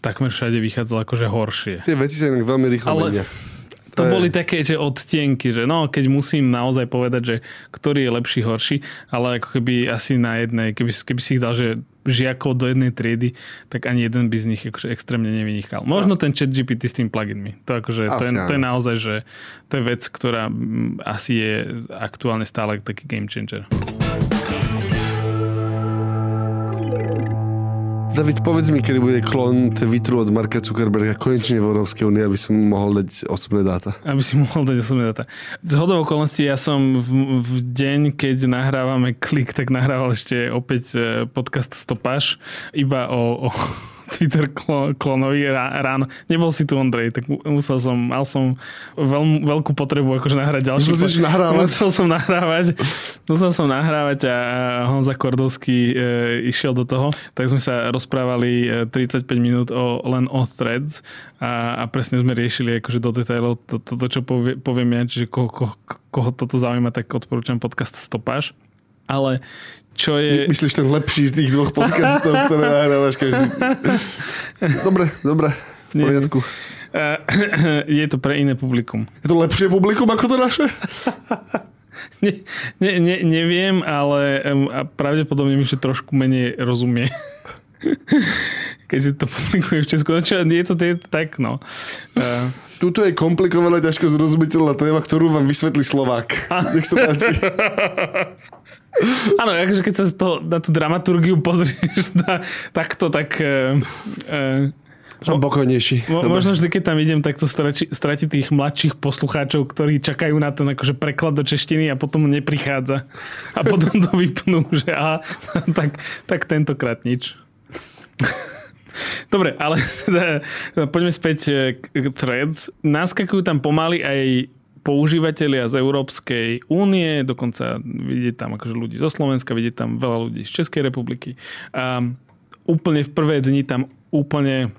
takmer všade vychádzal akože horšie. Tie veci sa veľmi rýchlo Ale... menia to je... boli také, že odtienky, že no, keď musím naozaj povedať, že ktorý je lepší, horší, ale ako keby asi na jednej, keby, keby si ich dal, že žiakov do jednej triedy, tak ani jeden by z nich akože extrémne nevynikal. Možno ten chat GPT s tým pluginmi. To, akože, to, je, to je naozaj, že to je vec, ktorá asi je aktuálne stále taký game changer. David, povedz mi, kedy bude klon Twitteru od Marka Zuckerberga konečne v Európskej únii, aby som mohol dať osobné dáta. Aby si mohol dať osobné dáta. Z hodou okolností ja som v, v deň, keď nahrávame klik, tak nahrával ešte opäť e, podcast Stopáž iba o, o Twitter klonovi ráno. Nebol si tu Ondrej, tak musel som, mal som veľ, veľkú potrebu akože nahrať ďalší. Musel si nahrávať? Musel som nahrávať. Musel som nahrávať a Honza Kordovský e, išiel do toho. Tak sme sa rozprávali 35 e, minút o, len o threads a, a presne sme riešili akože do detailov toto, to, to, čo povie, poviem ja, čiže koho, koho, koho toto zaujíma, tak odporúčam podcast Stopáž. Ale čo je... Myslíš ten lepší z tých dvoch podcastov, ktoré nahrávaš každý... Dobre, dobre, v poriadku. Je to pre iné publikum. Je to lepšie publikum ako to naše? ne, ne, ne, neviem, ale pravdepodobne mi že trošku menej rozumie. Keďže to publikuje v Česku. No čo, je to, je to tak, no. Uh, Tuto je komplikovaná, ťažko zrozumiteľná téma, ktorú vám vysvetlí Slovák. Nech sa páči. Áno, akože keď sa to, na tú dramaturgiu pozrieš na, takto, tak... E, e, som pokojnejší. Mo, možno vždy, keď tam idem, tak to stratí, stratí tých mladších poslucháčov, ktorí čakajú na ten akože preklad do češtiny a potom neprichádza. A potom to vypnú, že aha, tak, tak tentokrát nič. Dobre, ale teda, poďme späť k threads. Naskakujú tam pomaly aj používateľia z Európskej únie, dokonca vidieť tam akože ľudí zo Slovenska, vidieť tam veľa ľudí z Českej republiky. A úplne v prvé dni tam úplne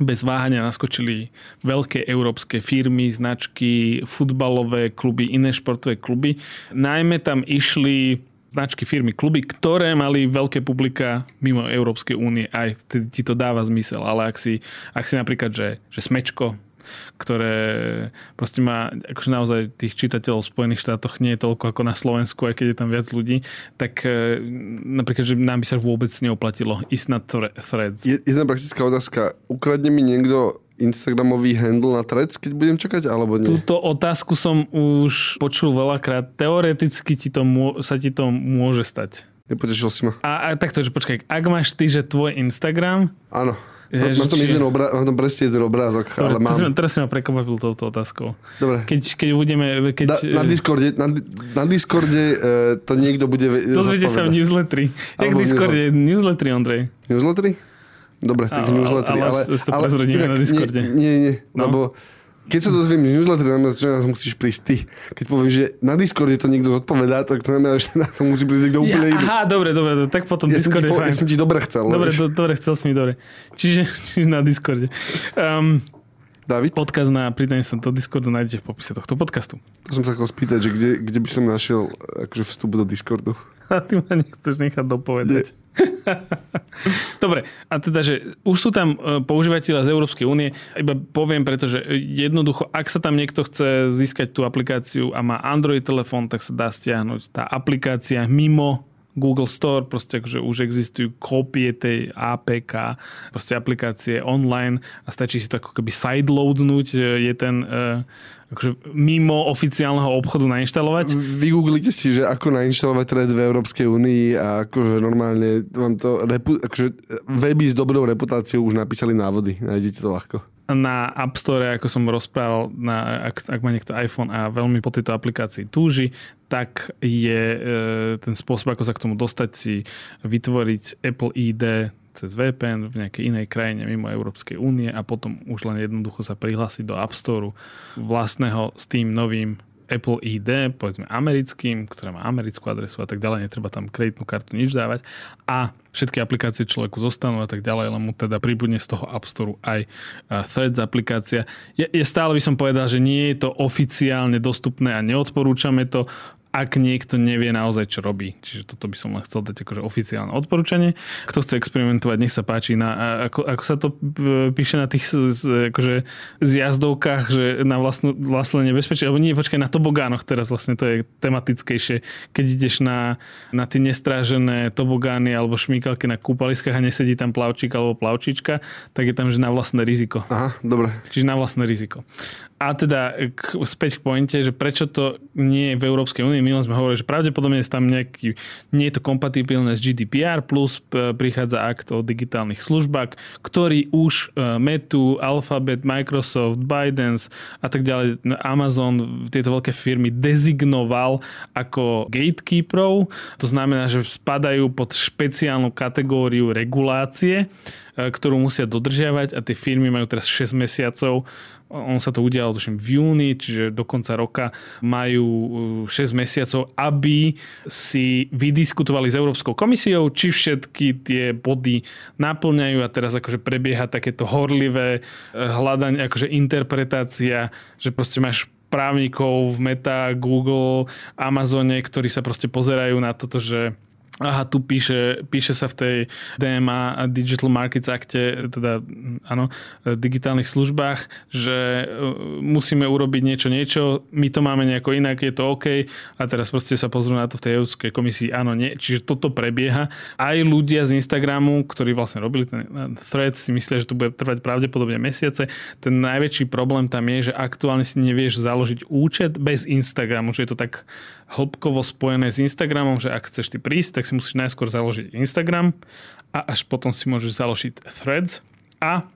bez váhania naskočili veľké európske firmy, značky, futbalové kluby, iné športové kluby. Najmä tam išli značky firmy, kluby, ktoré mali veľké publika mimo Európskej únie. Aj ti to dáva zmysel. Ale ak si, ak si napríklad, že, že Smečko, ktoré proste má akože naozaj tých čitateľov v Spojených štátoch nie je toľko ako na Slovensku, aj keď je tam viac ľudí, tak e, napríklad, že nám by sa vôbec neoplatilo ísť na threads. Je, jedna praktická otázka. Ukradne mi niekto Instagramový handle na Threads, keď budem čakať, alebo nie? Túto otázku som už počul veľakrát. Teoreticky ti to mô, sa ti to môže stať. Nepotešil si ma. A, a takto, že počkaj, ak máš ty, že tvoj Instagram... Áno Ježiši. Mám tam, jeden obrá- mám tam presne jeden obrázok, Dobre, ale mám... Teraz si ma prekvapil touto otázkou. Dobre. Keď, keď budeme... Keď... Na, na Discorde, na, na Discorde uh, to niekto bude... Dozviete sa v newsletteri. Jak Discorde? Newsletteri, Ondrej. Newsletteri? Dobre, tak newsletteri. Ale, ale, ale, ale inak, na Discorde. Nie, nie, nie no. lebo Keď sa dozviem newsletter, znamená, že na to musíš prísť ty. Keď poviem, že na Discorde to niekto odpovedá, tak to znamená, že na to musí prísť niekto úplne Ja, iný. aha, dobre, dobre, tak potom Ja som, Discord ti, je po, ja som ti dobre chcel. Dobre, do, dobre, chcel si mi, dobre. Čiže, čiže na Discorde. Um, David, odkaz na pridanie sa do Discordu nájdete v popise tohto podcastu. to som sa chcel spýtať, že kde, kde by som našiel akože vstup do Discordu. A ty ma nechceš nechať dopovedať. Dobre, a teda, že už sú tam e, používateľa z Európskej únie, iba poviem, pretože jednoducho, ak sa tam niekto chce získať tú aplikáciu a má Android telefón, tak sa dá stiahnuť tá aplikácia mimo Google Store, proste akože už existujú kópie tej APK, proste aplikácie online a stačí si to ako keby sideloadnúť, e, je ten e, akože mimo oficiálneho obchodu nainštalovať. Vygooglite si, že ako nainštalovať thread v Európskej únii a akože normálne vám to akože weby s dobrou reputáciou už napísali návody. Nájdete to ľahko. Na App Store, ako som rozprával, na, ak, ak má niekto iPhone a veľmi po tejto aplikácii túži, tak je e, ten spôsob, ako sa k tomu dostať, si vytvoriť Apple ID cez VPN v nejakej inej krajine mimo Európskej únie a potom už len jednoducho sa prihlásiť do App Store vlastného s tým novým Apple ID, povedzme americkým, ktorá má americkú adresu a tak ďalej, netreba tam kreditnú kartu nič dávať a všetky aplikácie človeku zostanú a tak ďalej, len mu teda pribudne z toho App Store aj uh, Threads aplikácia. Je, je stále by som povedal, že nie je to oficiálne dostupné a neodporúčame to, ak niekto nevie naozaj, čo robí. Čiže toto by som len chcel dať akože oficiálne odporúčanie. Kto chce experimentovať, nech sa páči. Na, ako, ako sa to e, píše na tých z, z, akože, zjazdovkách, že na vlastnú, vlastné nebezpečie, alebo nie, počkaj, na tobogánoch teraz vlastne to je tematickejšie. Keď ideš na, na tie nestrážené tobogány alebo šmíkalky na kúpaliskách a nesedí tam plavčík alebo plavčička, tak je tam, že na vlastné riziko. Aha, dobre. Čiže na vlastné riziko. A teda k, späť k pointe, že prečo to nie je v Európskej únii. Len sme hovorili, že pravdepodobne je tam nejaký, nie je to kompatibilné s GDPR, plus p- prichádza akt o digitálnych službách, ktorý už e, Metu, Alphabet, Microsoft, Bidens a tak ďalej, Amazon, tieto veľké firmy dezignoval ako gatekeeperov. To znamená, že spadajú pod špeciálnu kategóriu regulácie, e, ktorú musia dodržiavať a tie firmy majú teraz 6 mesiacov on sa to udialo tuším v júni, čiže do konca roka majú 6 mesiacov, aby si vydiskutovali s Európskou komisiou, či všetky tie body naplňajú a teraz akože prebieha takéto horlivé hľadanie, akože interpretácia, že proste máš právnikov v Meta, Google, Amazone, ktorí sa proste pozerajú na toto, že Aha, tu píše, píše sa v tej DMA Digital Markets Acte, teda áno, digitálnych službách, že musíme urobiť niečo, niečo, my to máme nejako inak, je to OK a teraz proste sa pozrú na to v tej Európskej komisii, áno, nie. Čiže toto prebieha. Aj ľudia z Instagramu, ktorí vlastne robili ten thread, si myslia, že to bude trvať pravdepodobne mesiace. Ten najväčší problém tam je, že aktuálne si nevieš založiť účet bez Instagramu, že je to tak hĺbkovo spojené s Instagramom, že ak chceš ty prísť, tak si musíš najskôr založiť Instagram a až potom si môžeš založiť Threads a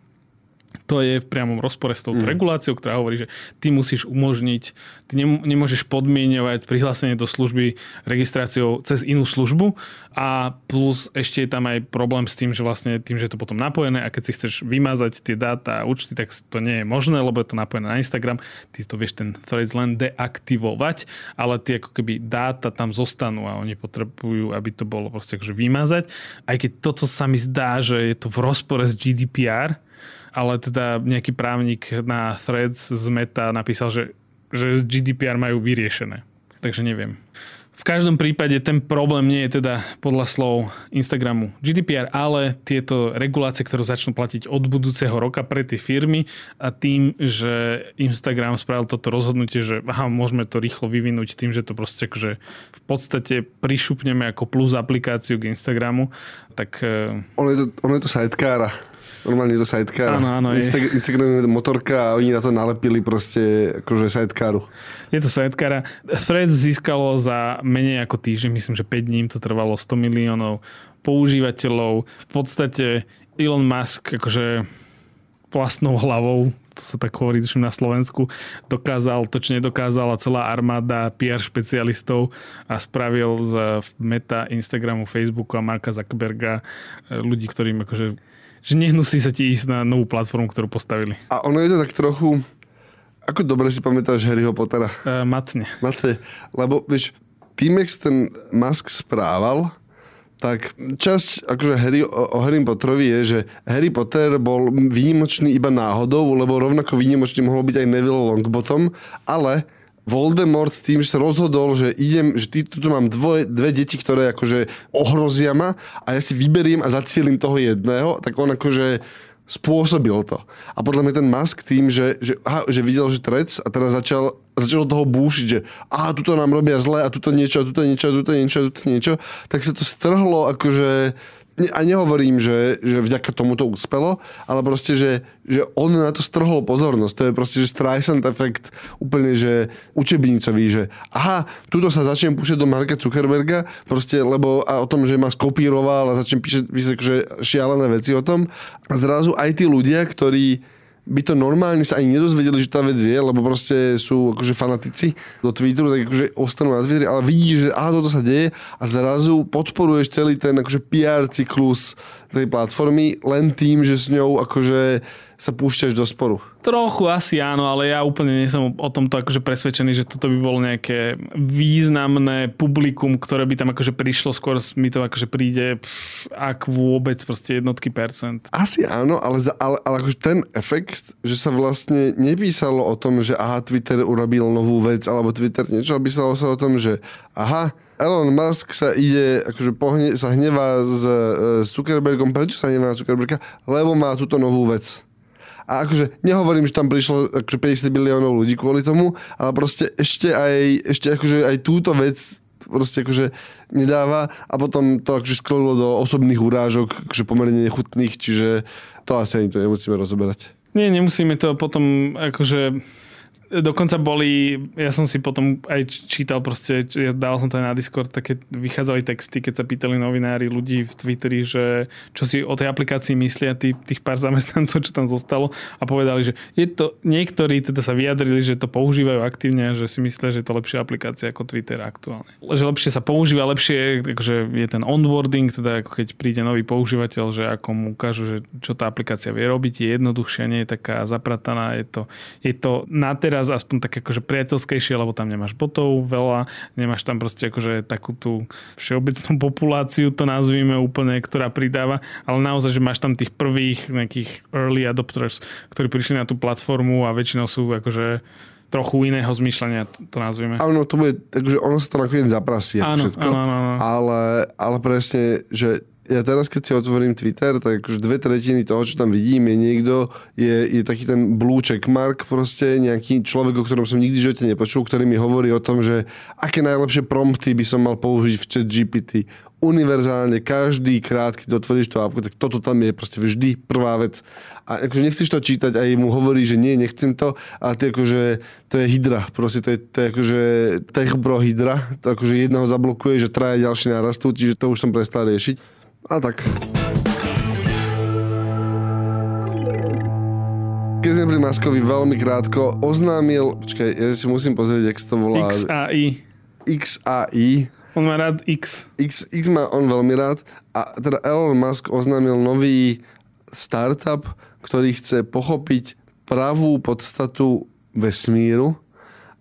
to je v priamom rozpore s touto mm. reguláciou, ktorá hovorí, že ty musíš umožniť, ty nemôžeš podmienovať prihlásenie do služby registráciou cez inú službu a plus ešte je tam aj problém s tým, že vlastne tým, že je to potom napojené a keď si chceš vymazať tie dáta a účty, tak to nie je možné, lebo je to napojené na Instagram, ty to vieš ten threads len deaktivovať, ale tie ako keby dáta tam zostanú a oni potrebujú, aby to bolo proste akože vymazať. Aj keď toto sa mi zdá, že je to v rozpore s GDPR, ale teda nejaký právnik na Threads z Meta napísal, že, že GDPR majú vyriešené. Takže neviem. V každom prípade ten problém nie je teda podľa slov Instagramu GDPR, ale tieto regulácie, ktoré začnú platiť od budúceho roka pre tie firmy a tým, že Instagram spravil toto rozhodnutie, že aha, môžeme to rýchlo vyvinúť tým, že to proste že v podstate prišupneme ako plus aplikáciu k Instagramu, tak... Ono je to, ono je to sidecara. Normálne je to sidecar. Áno, áno. Insta- Instagram je motorka a oni na to nalepili proste akože sidecaru. Je to sidecara. Threads získalo za menej ako týždeň, myslím, že 5 dní to trvalo 100 miliónov používateľov. V podstate Elon Musk akože vlastnou hlavou to sa tak hovorí na Slovensku, dokázal to, čo nedokázala celá armáda PR špecialistov a spravil z Meta, Instagramu, Facebooku a Marka Zuckerberga ľudí, ktorým akože že nehnusí sa ti ísť na novú platformu, ktorú postavili. A ono je to tak trochu, ako dobre si pamätáš Harryho Pottera? Uh, matne. Matne, lebo vieš, tým, jak sa ten Musk správal, tak časť akože Harry, o Harry Potterovi je, že Harry Potter bol výnimočný iba náhodou, lebo rovnako výnimočný mohol byť aj Neville Longbottom, ale Voldemort tým, že sa rozhodol, že idem, že tu mám dvoje, dve deti, ktoré akože ohrozia ma a ja si vyberiem a zacielim toho jedného, tak on akože spôsobil to. A podľa mňa ten Musk tým, že, že, aha, že videl, že trec a teraz začal, začal toho búšiť, že a tuto nám robia zle a tuto niečo, a tuto niečo, a tuto niečo, a tuto niečo, tak sa to strhlo akože a nehovorím, že, že vďaka tomu to uspelo, ale proste, že, že on na to strhol pozornosť. To je proste, že Streisand efekt úplne, že učebnicový, že aha, tuto sa začnem púšať do Marka Zuckerberga, proste, lebo a o tom, že ma skopíroval a začnem písať, písať že šialené veci o tom. A zrazu aj tí ľudia, ktorí by to normálne sa ani nedozvedeli, že tá vec je, lebo proste sú akože fanatici do Twitteru, tak akože ostanú na Twitteri, ale vidíš, že aha, toto sa deje a zrazu podporuješ celý ten akože PR cyklus tej platformy len tým, že s ňou akože sa púšťaš do sporu. Trochu asi áno, ale ja úplne nie som o tomto akože presvedčený, že toto by bolo nejaké významné publikum, ktoré by tam akože prišlo, skôr mi to akože príde, pff, ak vôbec proste jednotky percent. Asi áno, ale, za, ale, ale akože ten efekt, že sa vlastne nepísalo o tom, že aha, Twitter urobil novú vec, alebo Twitter niečo, ale písalo sa o tom, že aha, Elon Musk sa ide, akože pohne, sa hnevá s, s Zuckerbergom. Prečo sa hnevá na Zuckerberga? Lebo má túto novú vec. A akože nehovorím, že tam prišlo akože 50 miliónov ľudí kvôli tomu, ale proste ešte aj, ešte akože aj túto vec proste akože nedáva a potom to akože sklilo do osobných urážok, akože pomerne nechutných, čiže to asi ani to nemusíme rozoberať. Nie, nemusíme to potom akože Dokonca boli, ja som si potom aj čítal proste, ja dal som to aj na Discord, také vychádzali texty, keď sa pýtali novinári ľudí v Twitteri, že čo si o tej aplikácii myslia tí, tých pár zamestnancov, čo tam zostalo a povedali, že je to, niektorí teda sa vyjadrili, že to používajú aktívne a že si myslia, že je to lepšia aplikácia ako Twitter aktuálne. Že lepšie sa používa, lepšie akože je ten onboarding, teda ako keď príde nový používateľ, že ako mu ukážu, že čo tá aplikácia vie robiť, je jednoduchšia, nie je taká zaprataná, je to, je to na teraz teraz aspoň tak akože priateľskejšie, lebo tam nemáš botov veľa, nemáš tam proste akože takú tú všeobecnú populáciu, to nazvíme úplne, ktorá pridáva, ale naozaj, že máš tam tých prvých nejakých early adopters, ktorí prišli na tú platformu a väčšinou sú akože trochu iného zmýšľania, to nazvime. Áno, to bude, takže ono sa to nakoniec zaprasie áno, všetko. Áno, áno, áno. Ale, ale presne, že ja teraz, keď si otvorím Twitter, tak už dve tretiny toho, čo tam vidím, je niekto, je, je taký ten blue checkmark proste, nejaký človek, o ktorom som nikdy živote nepočul, ktorý mi hovorí o tom, že aké najlepšie prompty by som mal použiť v chat GPT. Univerzálne, každý krát, keď otvoríš tú apku, tak toto tam je proste vždy prvá vec. A akože nechceš to čítať a mu hovorí, že nie, nechcem to, a ty akože, to je hydra, proste to je, to je akože tech bro hydra, to akože jedného zablokuje, že traja ďalší narastú, čiže to už som prestal riešiť. A tak. Keď sme pri Maskovi veľmi krátko oznámil, počkaj, ja si musím pozrieť, jak to volá. XAI. XAI. On má rád X. X. X má on veľmi rád. A teda Elon Musk oznámil nový startup, ktorý chce pochopiť pravú podstatu vesmíru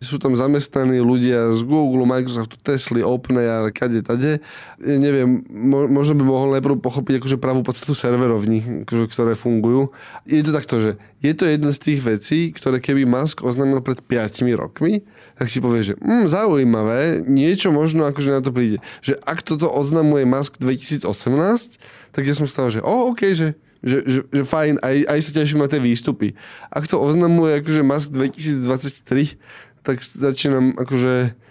sú tam zamestnaní ľudia z Google, Microsoftu, Tesla, OpenAI, kade, tade. Neviem, mo- možno by mohol najprv pochopiť akože pravú podstatu serverovní, akože, ktoré fungujú. Je to takto, že je to jedna z tých vecí, ktoré keby Musk oznámil pred 5 rokmi, tak si povie, že mm, zaujímavé, niečo možno akože na to príde. Že ak toto oznamuje Musk 2018, tak ja som stával, že o, OK, že že, že, že fajn, aj, aj sa teším na tie výstupy. Ak to oznamuje akože Musk 2023, tak začínam akože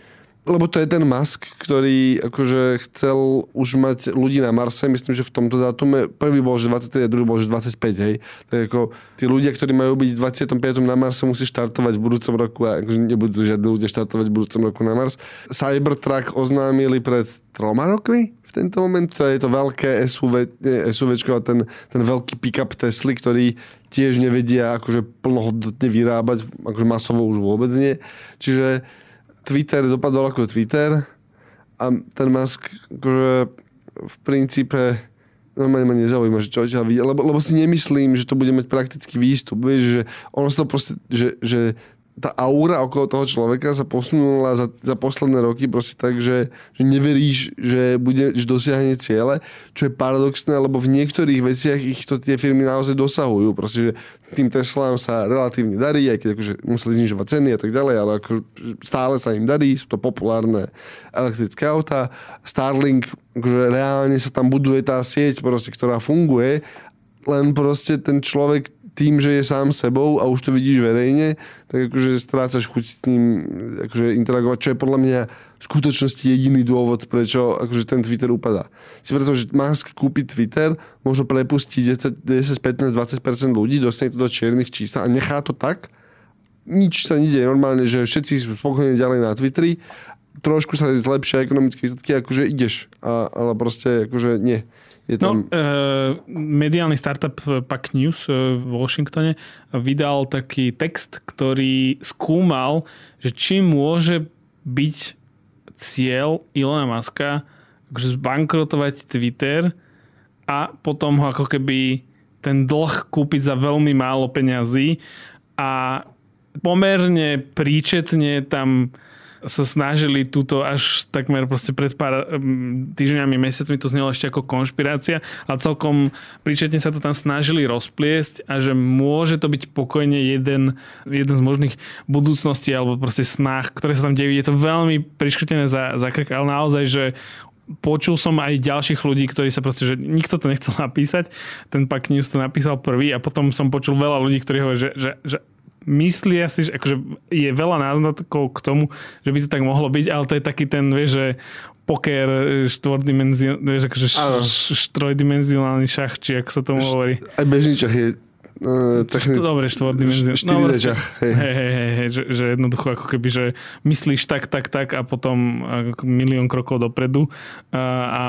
lebo to je ten Musk, ktorý akože chcel už mať ľudí na Marse, myslím, že v tomto dátume prvý bol, že 23 a druhý bol, že 25, hej. Tak ako tí ľudia, ktorí majú byť 25. na Marse, musí štartovať v budúcom roku a akože nebudú žiadni ľudia štartovať v budúcom roku na Mars. Cybertruck oznámili pred troma rokmi, v tento moment. To je to veľké SUV, SUVčko a ten, ten veľký pick-up Tesly, ktorý tiež nevedia akože plnohodnotne vyrábať, akože masovo už vôbec nie. Čiže Twitter dopadol ako Twitter a ten Musk akože v princípe normálne ma nezaujíma, že čo ťa vidia, lebo, lebo si nemyslím, že to bude mať praktický výstup. Vieš, že ono sa to proste, že, že tá aura okolo toho človeka sa posunula za, za posledné roky proste tak, že, že neveríš, že bude že dosiahne ciele, čo je paradoxné, lebo v niektorých veciach ich to tie firmy naozaj dosahujú. Proste, že tým Teslám sa relatívne darí, aj keď akože museli znižovať ceny a tak ďalej, ale ako stále sa im darí, sú to populárne elektrické autá. Starlink, akože reálne sa tam buduje tá sieť, proste, ktorá funguje, len proste ten človek tým, že je sám sebou a už to vidíš verejne, tak akože strácaš chuť s ním akože interagovať, čo je podľa mňa v skutočnosti jediný dôvod, prečo akože ten Twitter upadá. Si predstav, že Musk kúpi Twitter, možno prepustí 10, 10 15, 20% ľudí, dostane to do čiernych čísla a nechá to tak, nič sa nedie normálne, že všetci sú spokojní ďalej na Twitteri, trošku sa zlepšia ekonomické výsledky, akože ideš, a, ale proste akože nie. Je tam... No, uh, mediálny startup Pack News uh, v Washingtone vydal taký text, ktorý skúmal, že či môže byť cieľ Ilona Maska akože zbankrotovať Twitter a potom ho ako keby ten dlh kúpiť za veľmi málo peňazí a pomerne príčetne tam sa snažili túto až takmer proste pred pár týždňami, mesiacmi to znelo ešte ako konšpirácia a celkom príčetne sa to tam snažili rozpliesť a že môže to byť pokojne jeden, jeden z možných budúcností alebo proste snách, ktoré sa tam dejú. Je to veľmi priškrtené za, za krk, ale naozaj, že počul som aj ďalších ľudí, ktorí sa proste, že nikto to nechcel napísať. Ten Pak News to napísal prvý a potom som počul veľa ľudí, ktorí hovorí, že, že, že myslia si, že akože je veľa náznakov k tomu, že by to tak mohlo byť, ale to je taký ten, vieš, že poker štvordimenzionálny, vieš, akože štrojdimenzionálny šach, či ako sa tomu hovorí. Aj bežný šach je Uh, technic... To dobre, štvordimenzionálny. No, vlastne, hej. Hej, hej, hej, hej že, že jednoducho ako keby, že myslíš tak, tak, tak a potom milión krokov dopredu a, a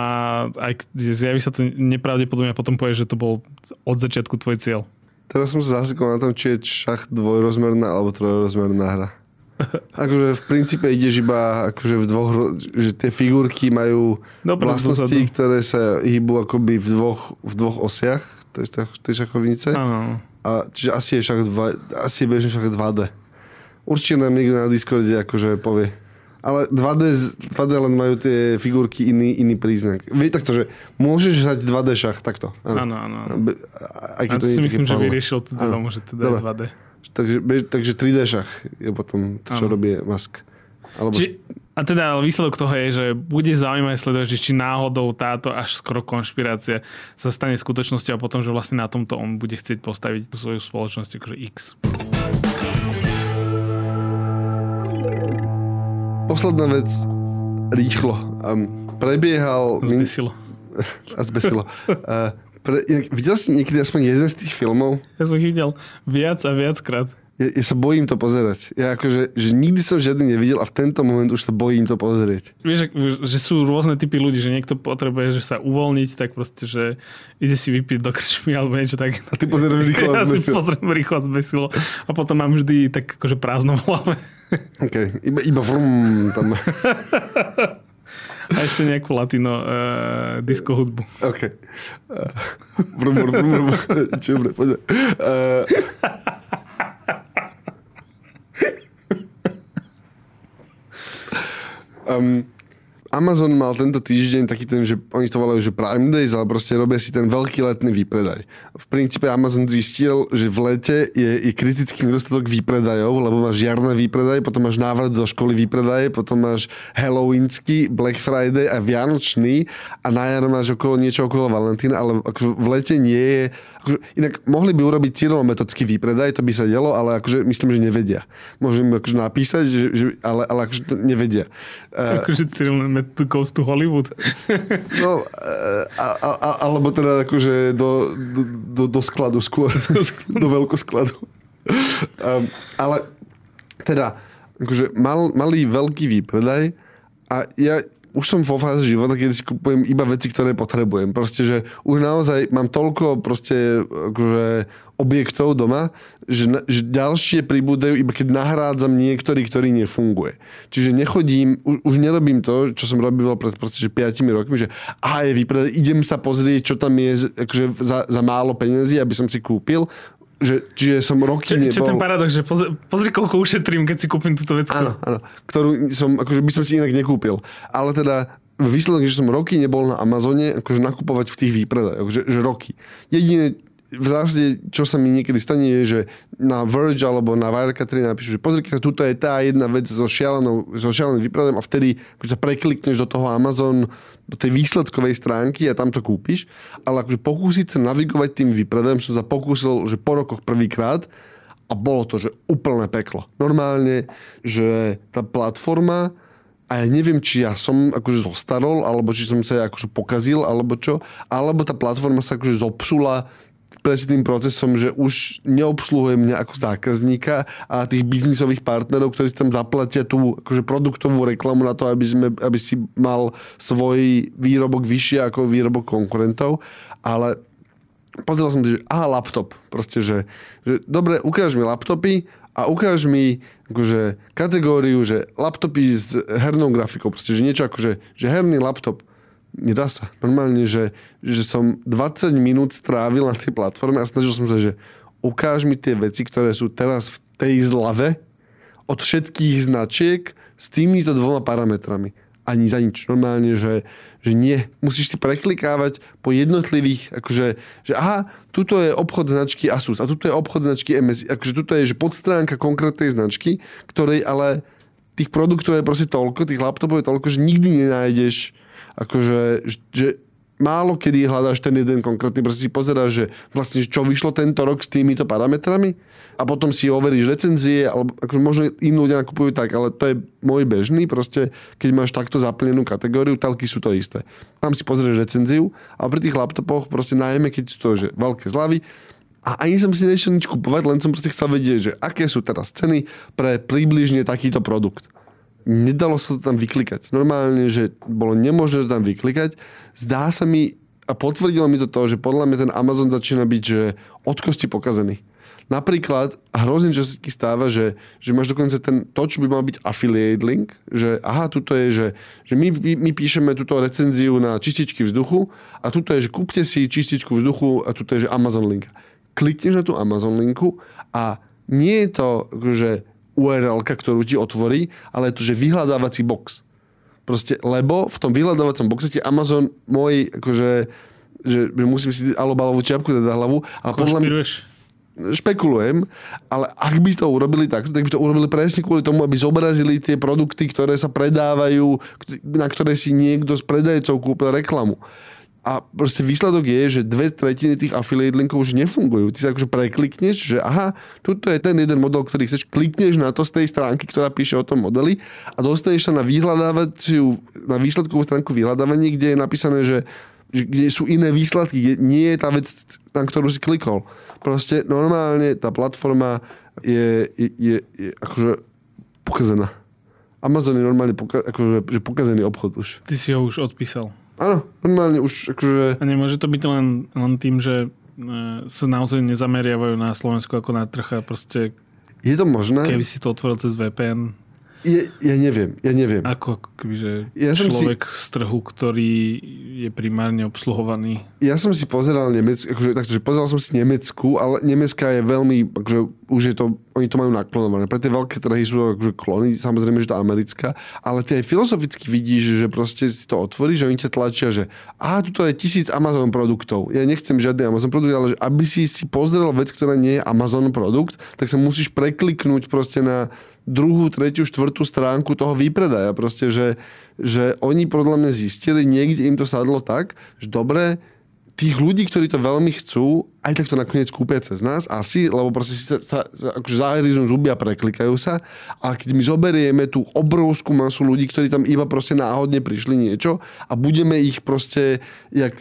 aj zjaví sa to nepravdepodobne a potom povieš, že to bol od začiatku tvoj cieľ. Teraz som sa zasekol na tom, či je šach dvojrozmerná alebo trojrozmerná hra. Akože v princípe ideš iba akože v dvoch, že tie figurky majú Dobre, vlastnosti, dozadu. ktoré sa hýbu akoby v dvoch, v dvoch osiach tej, šachovnice. Ano. A, čiže asi je, šach dva, asi je bežný šach 2D. Určite nám niekto na Discorde akože povie. Ale 2D, 2D len majú tie figurky iný, iný príznak. Vie takto, že môžeš hrať 2D šach, takto. Áno, áno. Aj keď to, to si myslím, že vyriešil to tomu, že teda je 2D. Takže, takže 3D šach je potom to, čo ano. robí Musk. Alebo... Či, a teda výsledok toho je, že bude zaujímavé sledovať, že či náhodou táto až skoro konšpirácia sa stane skutočnosťou a potom, že vlastne na tomto on bude chcieť postaviť tú svoju spoločnosť akože X. Posledná vec, rýchlo. Um, prebiehal... Zbesilo. A zbesilo. Uh, pre, videl si niekedy aspoň jeden z tých filmov? Ja som ich videl viac a viackrát. Ja, ja sa bojím to pozerať. Ja akože, že nikdy som žiadny nevidel a v tento moment už sa bojím to pozrieť. Vieš, že sú rôzne typy ľudí, že niekto potrebuje že sa uvoľniť, tak proste, že ide si vypiť do krčmy alebo niečo tak. A ty pozrieš rýchlo a. Ja si pozriem rýchlo a zbesilo. A potom mám vždy tak akože prázdno v hlave. OK, iba, iba vrum tam. A ešte nejakú latino uh, disco hudbu. OK. Uh, vrum, vrum, vrum, vrum. Dobre, poďme. Uh, Um, Amazon mal tento týždeň taký ten, že oni to volajú, že Prime Days, ale proste robia si ten veľký letný výpredaj. V princípe Amazon zistil, že v lete je, je kritický nedostatok výpredajov, lebo máš jarné výpredaj, potom máš návrat do školy výpredaje, potom máš Halloweenský, Black Friday a Vianočný a na jar máš okolo niečo okolo Valentína, ale v lete nie je inak mohli by urobiť cyrilometodický výpredaj, to by sa dialo, ale akože myslím, že nevedia. Môžem akože napísať, že, že, ale, ale akože to nevedia. Akože Cyril goes to Hollywood. no, a, a, a, alebo teda akože do, do, do, do skladu skôr. do veľkoskladu. Um, ale teda, akože mal, malý veľký výpredaj a ja už som vo fáze života, kedy si kupujem iba veci, ktoré potrebujem. Proste, že už naozaj mám toľko proste akože objektov doma, že, že ďalšie pribúdajú iba keď nahrádzam niektorý, ktorý nefunguje. Čiže nechodím, už, už nerobím to, čo som robil pred proste, že 5 rokmi, že aha, je vypredaj, idem sa pozrieť, čo tam je akože za, za málo peniazy, aby som si kúpil že, čiže som roky Čo, nebol... čo ten paradox, že pozri, pozri, koľko ušetrím, keď si kúpim túto vec. Áno, áno. Ktorú som, akože by som si inak nekúpil. Ale teda výsledok je, že som roky nebol na Amazone akože nakupovať v tých výpredajoch, že, že roky. Jediné, v zásade, čo sa mi niekedy stane, je, že na Verge alebo na Wirecutter napíšu, že pozri, tuto je tá jedna vec so, šialenou, so šialeným výpredajom a vtedy akože sa preklikneš do toho Amazon, do tej výsledkovej stránky a tam to kúpiš. Ale akože pokúsiť sa navigovať tým výpredajom som sa pokúsil, že po rokoch prvýkrát a bolo to, že úplné peklo. Normálne, že tá platforma a ja neviem, či ja som akože zostarol, alebo či som sa akože pokazil, alebo čo, alebo tá platforma sa akože zopsula presne tým procesom, že už neobsluhuje mňa ako zákazníka a tých biznisových partnerov, ktorí si tam zaplatia tú akože produktovú reklamu na to, aby, sme, aby si mal svoj výrobok vyššie ako výrobok konkurentov. Ale pozeral som, že aha, laptop. Proste, že, že dobre, ukáž mi laptopy a ukáž mi akože, kategóriu, že laptopy s hernou grafikou. Proste, že niečo akože, že herný laptop nedá sa. Normálne, že, že som 20 minút strávil na tej platforme a snažil som sa, že ukáž mi tie veci, ktoré sú teraz v tej zlave od všetkých značiek s týmito dvoma parametrami. Ani za nič. Normálne, že, že nie. Musíš si preklikávať po jednotlivých, akože, že aha, tuto je obchod značky Asus a tuto je obchod značky MS. Akože tuto je že podstránka konkrétnej značky, ktorej ale tých produktov je proste toľko, tých laptopov je toľko, že nikdy nenájdeš akože, že málo kedy hľadáš ten jeden konkrétny, proste si pozeráš, že vlastne čo vyšlo tento rok s týmito parametrami a potom si overíš recenzie, alebo akože možno iní ľudia nakupujú tak, ale to je môj bežný, proste keď máš takto zaplnenú kategóriu, telky sú to isté. Tam si pozrieš recenziu a pri tých laptopoch proste najmä, keď sú to že veľké zľavy, a ani som si nešiel nič kupovať, len som proste chcel vedieť, že aké sú teraz ceny pre približne takýto produkt nedalo sa to tam vyklikať. Normálne, že bolo nemožné to tam vyklikať. Zdá sa mi, a potvrdilo mi to to, že podľa mňa ten Amazon začína byť, že od kosti pokazený. Napríklad, hrozne čo sa stáva, že, že máš dokonca ten, to, čo by mal byť affiliate link, že aha, tuto je, že, že my, my píšeme túto recenziu na čističky vzduchu a tuto je, že kúpte si čističku vzduchu a tuto je, že Amazon link. Klikneš na tú Amazon linku a nie je to, že url ktorú ti otvorí, ale to, že vyhľadávací box. Proste, lebo v tom vyhľadávacom boxe ti Amazon môj, akože, že, že musím si alobalovú čiapku dať na hlavu. A podľa mňa, špekulujem, ale ak by to urobili tak, tak by to urobili presne kvôli tomu, aby zobrazili tie produkty, ktoré sa predávajú, na ktoré si niekto z predajcov kúpil reklamu. A proste výsledok je, že dve tretiny tých affiliate linkov už nefungujú. Ty sa akože preklikneš, že aha, tuto je ten jeden model, ktorý chceš, klikneš na to z tej stránky, ktorá píše o tom modeli a dostaneš sa na vyhľadávaciu, na výsledkovú stránku vyhľadávania, kde je napísané, že, že kde sú iné výsledky, kde nie je tá vec, na ktorú si klikol. Proste normálne tá platforma je, je, je, je akože pokazená. Amazon je normálne poka- akože, že pokazený obchod už. Ty si ho už odpísal. Áno, normálne už akože... A nemôže to byť len, len tým, že e, sa naozaj nezameriavajú na Slovensku ako na trh a proste... Je to možné? Keby si to otvoril cez VPN, je, ja neviem, ja neviem. Ako kebyže ja človek si... z trhu, ktorý je primárne obsluhovaný. Ja som si pozeral Nemecku, akože, takto, že pozeral som si Nemecku, ale Nemecka je veľmi, akože, už je to, oni to majú naklonované. Pre tie veľké trhy sú akože klony, samozrejme, že to americká, ale ty aj filozoficky vidíš, že proste si to otvoríš, že oni ťa tlačia, že a tuto je tisíc Amazon produktov. Ja nechcem žiadny Amazon produkt, ale že aby si si pozrel vec, ktorá nie je Amazon produkt, tak sa musíš prekliknúť proste na druhú, tretiu, štvrtú stránku toho výpredaja. Proste, že, že oni podľa mňa zistili, niekde im to sadlo tak, že dobre, tých ľudí, ktorí to veľmi chcú, aj tak to nakoniec kúpia cez nás, asi, lebo proste si sa, sa, sa akože zahryzú zuby a preklikajú sa. Ale keď my zoberieme tú obrovskú masu ľudí, ktorí tam iba proste náhodne prišli niečo a budeme ich proste, jak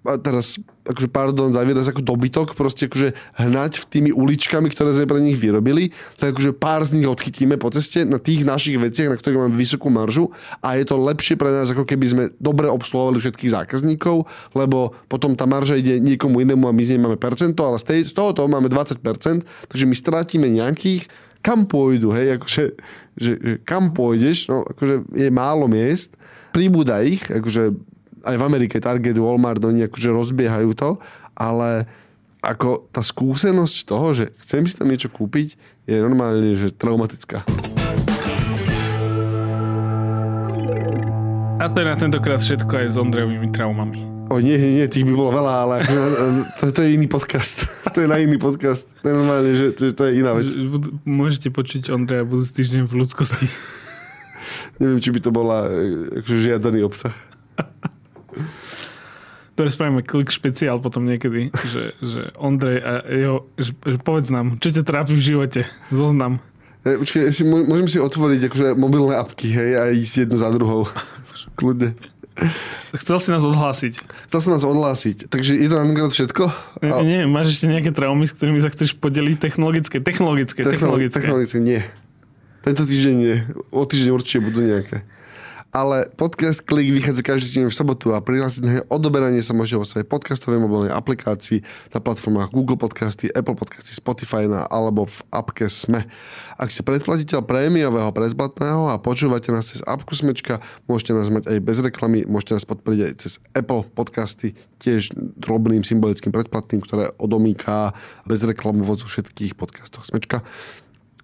a teraz akože pardon za výraz ako dobytok, proste akože hnať v tými uličkami, ktoré sme pre nich vyrobili, tak akože pár z nich odchytíme po ceste na tých našich veciach, na ktorých máme vysokú maržu a je to lepšie pre nás, ako keby sme dobre obsluhovali všetkých zákazníkov, lebo potom tá marža ide niekomu inému a my z nej máme percento, ale z, tej, z toho toho máme 20%, takže my stratíme nejakých, kam pôjdu, hej, akože, že, že kam pôjdeš, no akože je málo miest, pribúda ich, akože aj v Amerike Target, Walmart, oni akože rozbiehajú to, ale ako tá skúsenosť toho, že chcem si tam niečo kúpiť, je normálne, že traumatická. A to je na tentokrát všetko aj s Ondrejovými traumami. O nie, nie, nie, tých by bolo veľa, ale to, to je iný podcast. to je na iný podcast. To je normálne, že, že to je iná vec. Môžete počuť Ondreja budúci týždeň v ľudskosti. Neviem, či by to bola e, akože žiadaný obsah. Dobre, spravíme klik špeciál potom niekedy, že, že Ondrej a jeho, že, že povedz nám, čo ťa trápi v živote, zoznam. E, počkej, si, môžem si otvoriť akože mobilné apky, hej, a ísť jednu za druhou. Kľudne. Chcel si nás odhlásiť. Chcel som nás odhlásiť. Takže je to na všetko? Nie, nie, máš ešte nejaké traumy, s ktorými sa chceš podeliť technologické? Technologické, technologické. Technologické, nie. Tento týždeň nie. O týždeň určite budú nejaké ale podcast Klik vychádza každý týždeň v sobotu a prihlásiť na odoberanie sa môžete vo svojej podcastovej mobilnej aplikácii na platformách Google Podcasty, Apple Podcasty, Spotify na, alebo v appke Sme. Ak ste predplatiteľ prémiového prezplatného a počúvate nás cez appku Smečka, môžete nás mať aj bez reklamy, môžete nás podporiť aj cez Apple Podcasty, tiež drobným symbolickým predplatným, ktoré odomýka bez reklamu vo všetkých podcastoch Smečka.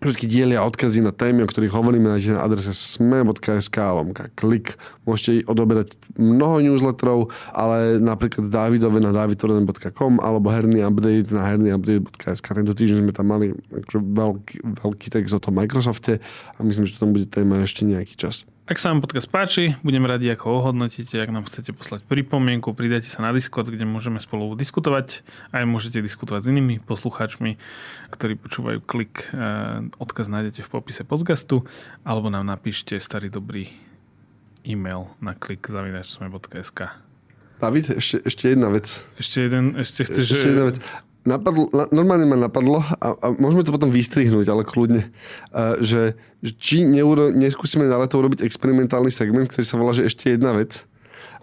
Všetky diely a odkazy na témy, o ktorých hovoríme, nájdete na adrese sme.sk lomka klik. Môžete odoberať mnoho newsletterov, ale napríklad Davidove na davidtorden.com alebo herný update na hernyupdate.sk. Tento týždeň sme tam mali veľký, veľký text o tom Microsofte a myslím, že tam bude téma ešte nejaký čas. Ak sa vám podcast páči, budem radi, ako ohodnotíte, ak nám chcete poslať pripomienku, pridajte sa na Discord, kde môžeme spolu diskutovať. Aj môžete diskutovať s inými poslucháčmi, ktorí počúvajú klik. Eh, odkaz nájdete v popise podcastu, alebo nám napíšte starý dobrý e-mail na klik zavinačsme.sk. David, ešte, ešte jedna vec. Ešte, jeden, ešte chceš... Ešte jedna vec napadlo, na, normálne ma napadlo a, a môžeme to potom vystrihnúť, ale kľudne, že, že či neuro, neskúsime na leto urobiť experimentálny segment, ktorý sa volá, že ešte jedna vec.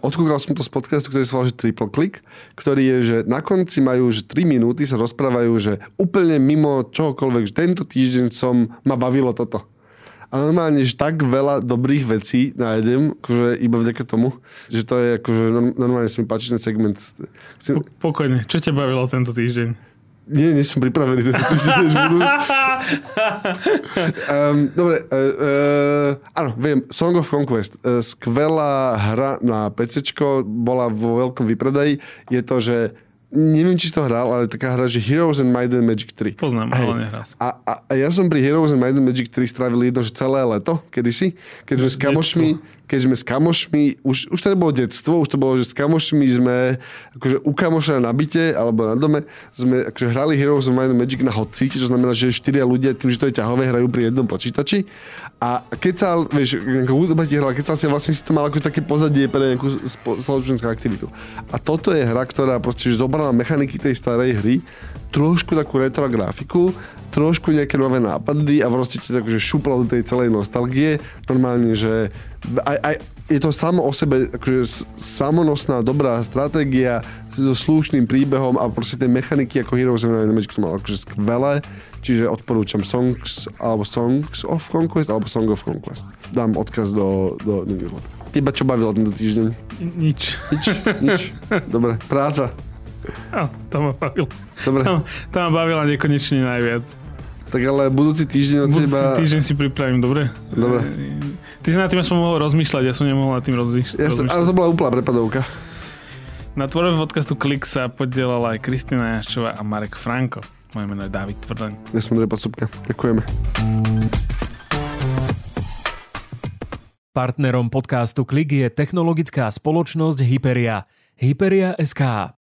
Odkúkal som to z podcastu, ktorý sa volá, že Triple Click, ktorý je, že na konci majú, že 3 minúty sa rozprávajú, že úplne mimo čohokoľvek, že tento týždeň som, ma bavilo toto. A normálne, že tak veľa dobrých vecí nájdem, akože iba vďaka tomu, že to je akože normálne sa mi páči ten segment. Chcem... Pokojne, čo ťa bavilo tento týždeň? Nie, nie som pripravený tento týždeň, než budú. um, dobre, uh, uh, áno, viem, Song of Conquest. Uh, skvelá hra na PC, bola vo veľkom vypredaji. Je to, že neviem, či si to hral, ale taká hra, že Heroes and Might and Magic 3. Poznám, Hej. ale nehral a, a, a, ja som pri Heroes and Might and Magic 3 strávil jedno, že celé leto, kedysi, keď sme s kamošmi, keď sme s kamošmi, už, už to nebolo detstvo, už to bolo, že s kamošmi sme akože u kamoša na byte alebo na dome sme akože hrali Heroes of Might Magic na hotcite, čo znamená, že štyria ľudia tým, že to je ťahové, hrajú pri jednom počítači. A keď sa, vieš, hudba ti hrala, keď sa si vlastne si to mal ako také pozadie pre nejakú spoločenskú aktivitu. A toto je hra, ktorá proste že zobrala mechaniky tej starej hry, trošku takú retro grafiku, trošku nejaké nové nápady a proste ti takže šupla do tej celej nostalgie. Normálne, že aj, aj, je to samo o sebe akože samonosná dobrá stratégia so slušným príbehom a proste tie mechaniky ako Heroes of Magic to malo akože skvelé. Čiže odporúčam Songs alebo Songs of Conquest alebo Song of Conquest. Dám odkaz do, do, do Teba čo bavilo tento týždeň? Nič. Nič? Nič? Dobre, práca. No, to ma bavilo. Dobre. To, to ma bavila nekonečne najviac. Tak ale budúci týždeň od budúci teba... týždeň si pripravím, dobre? Dobre. Ty si na tým aspoň mohol rozmýšľať, ja som nemohol nad tým rozmýšľať. Jasne, ale to bola úplná prepadovka. Na tvorbe podcastu Klik sa podielala aj Kristina Jaščová a Marek Franko. Moje meno je David Tvrdaň. Ja som Repa Subka. Ďakujeme. Partnerom podcastu Klik je technologická spoločnosť Hyperia. Hyperia SK.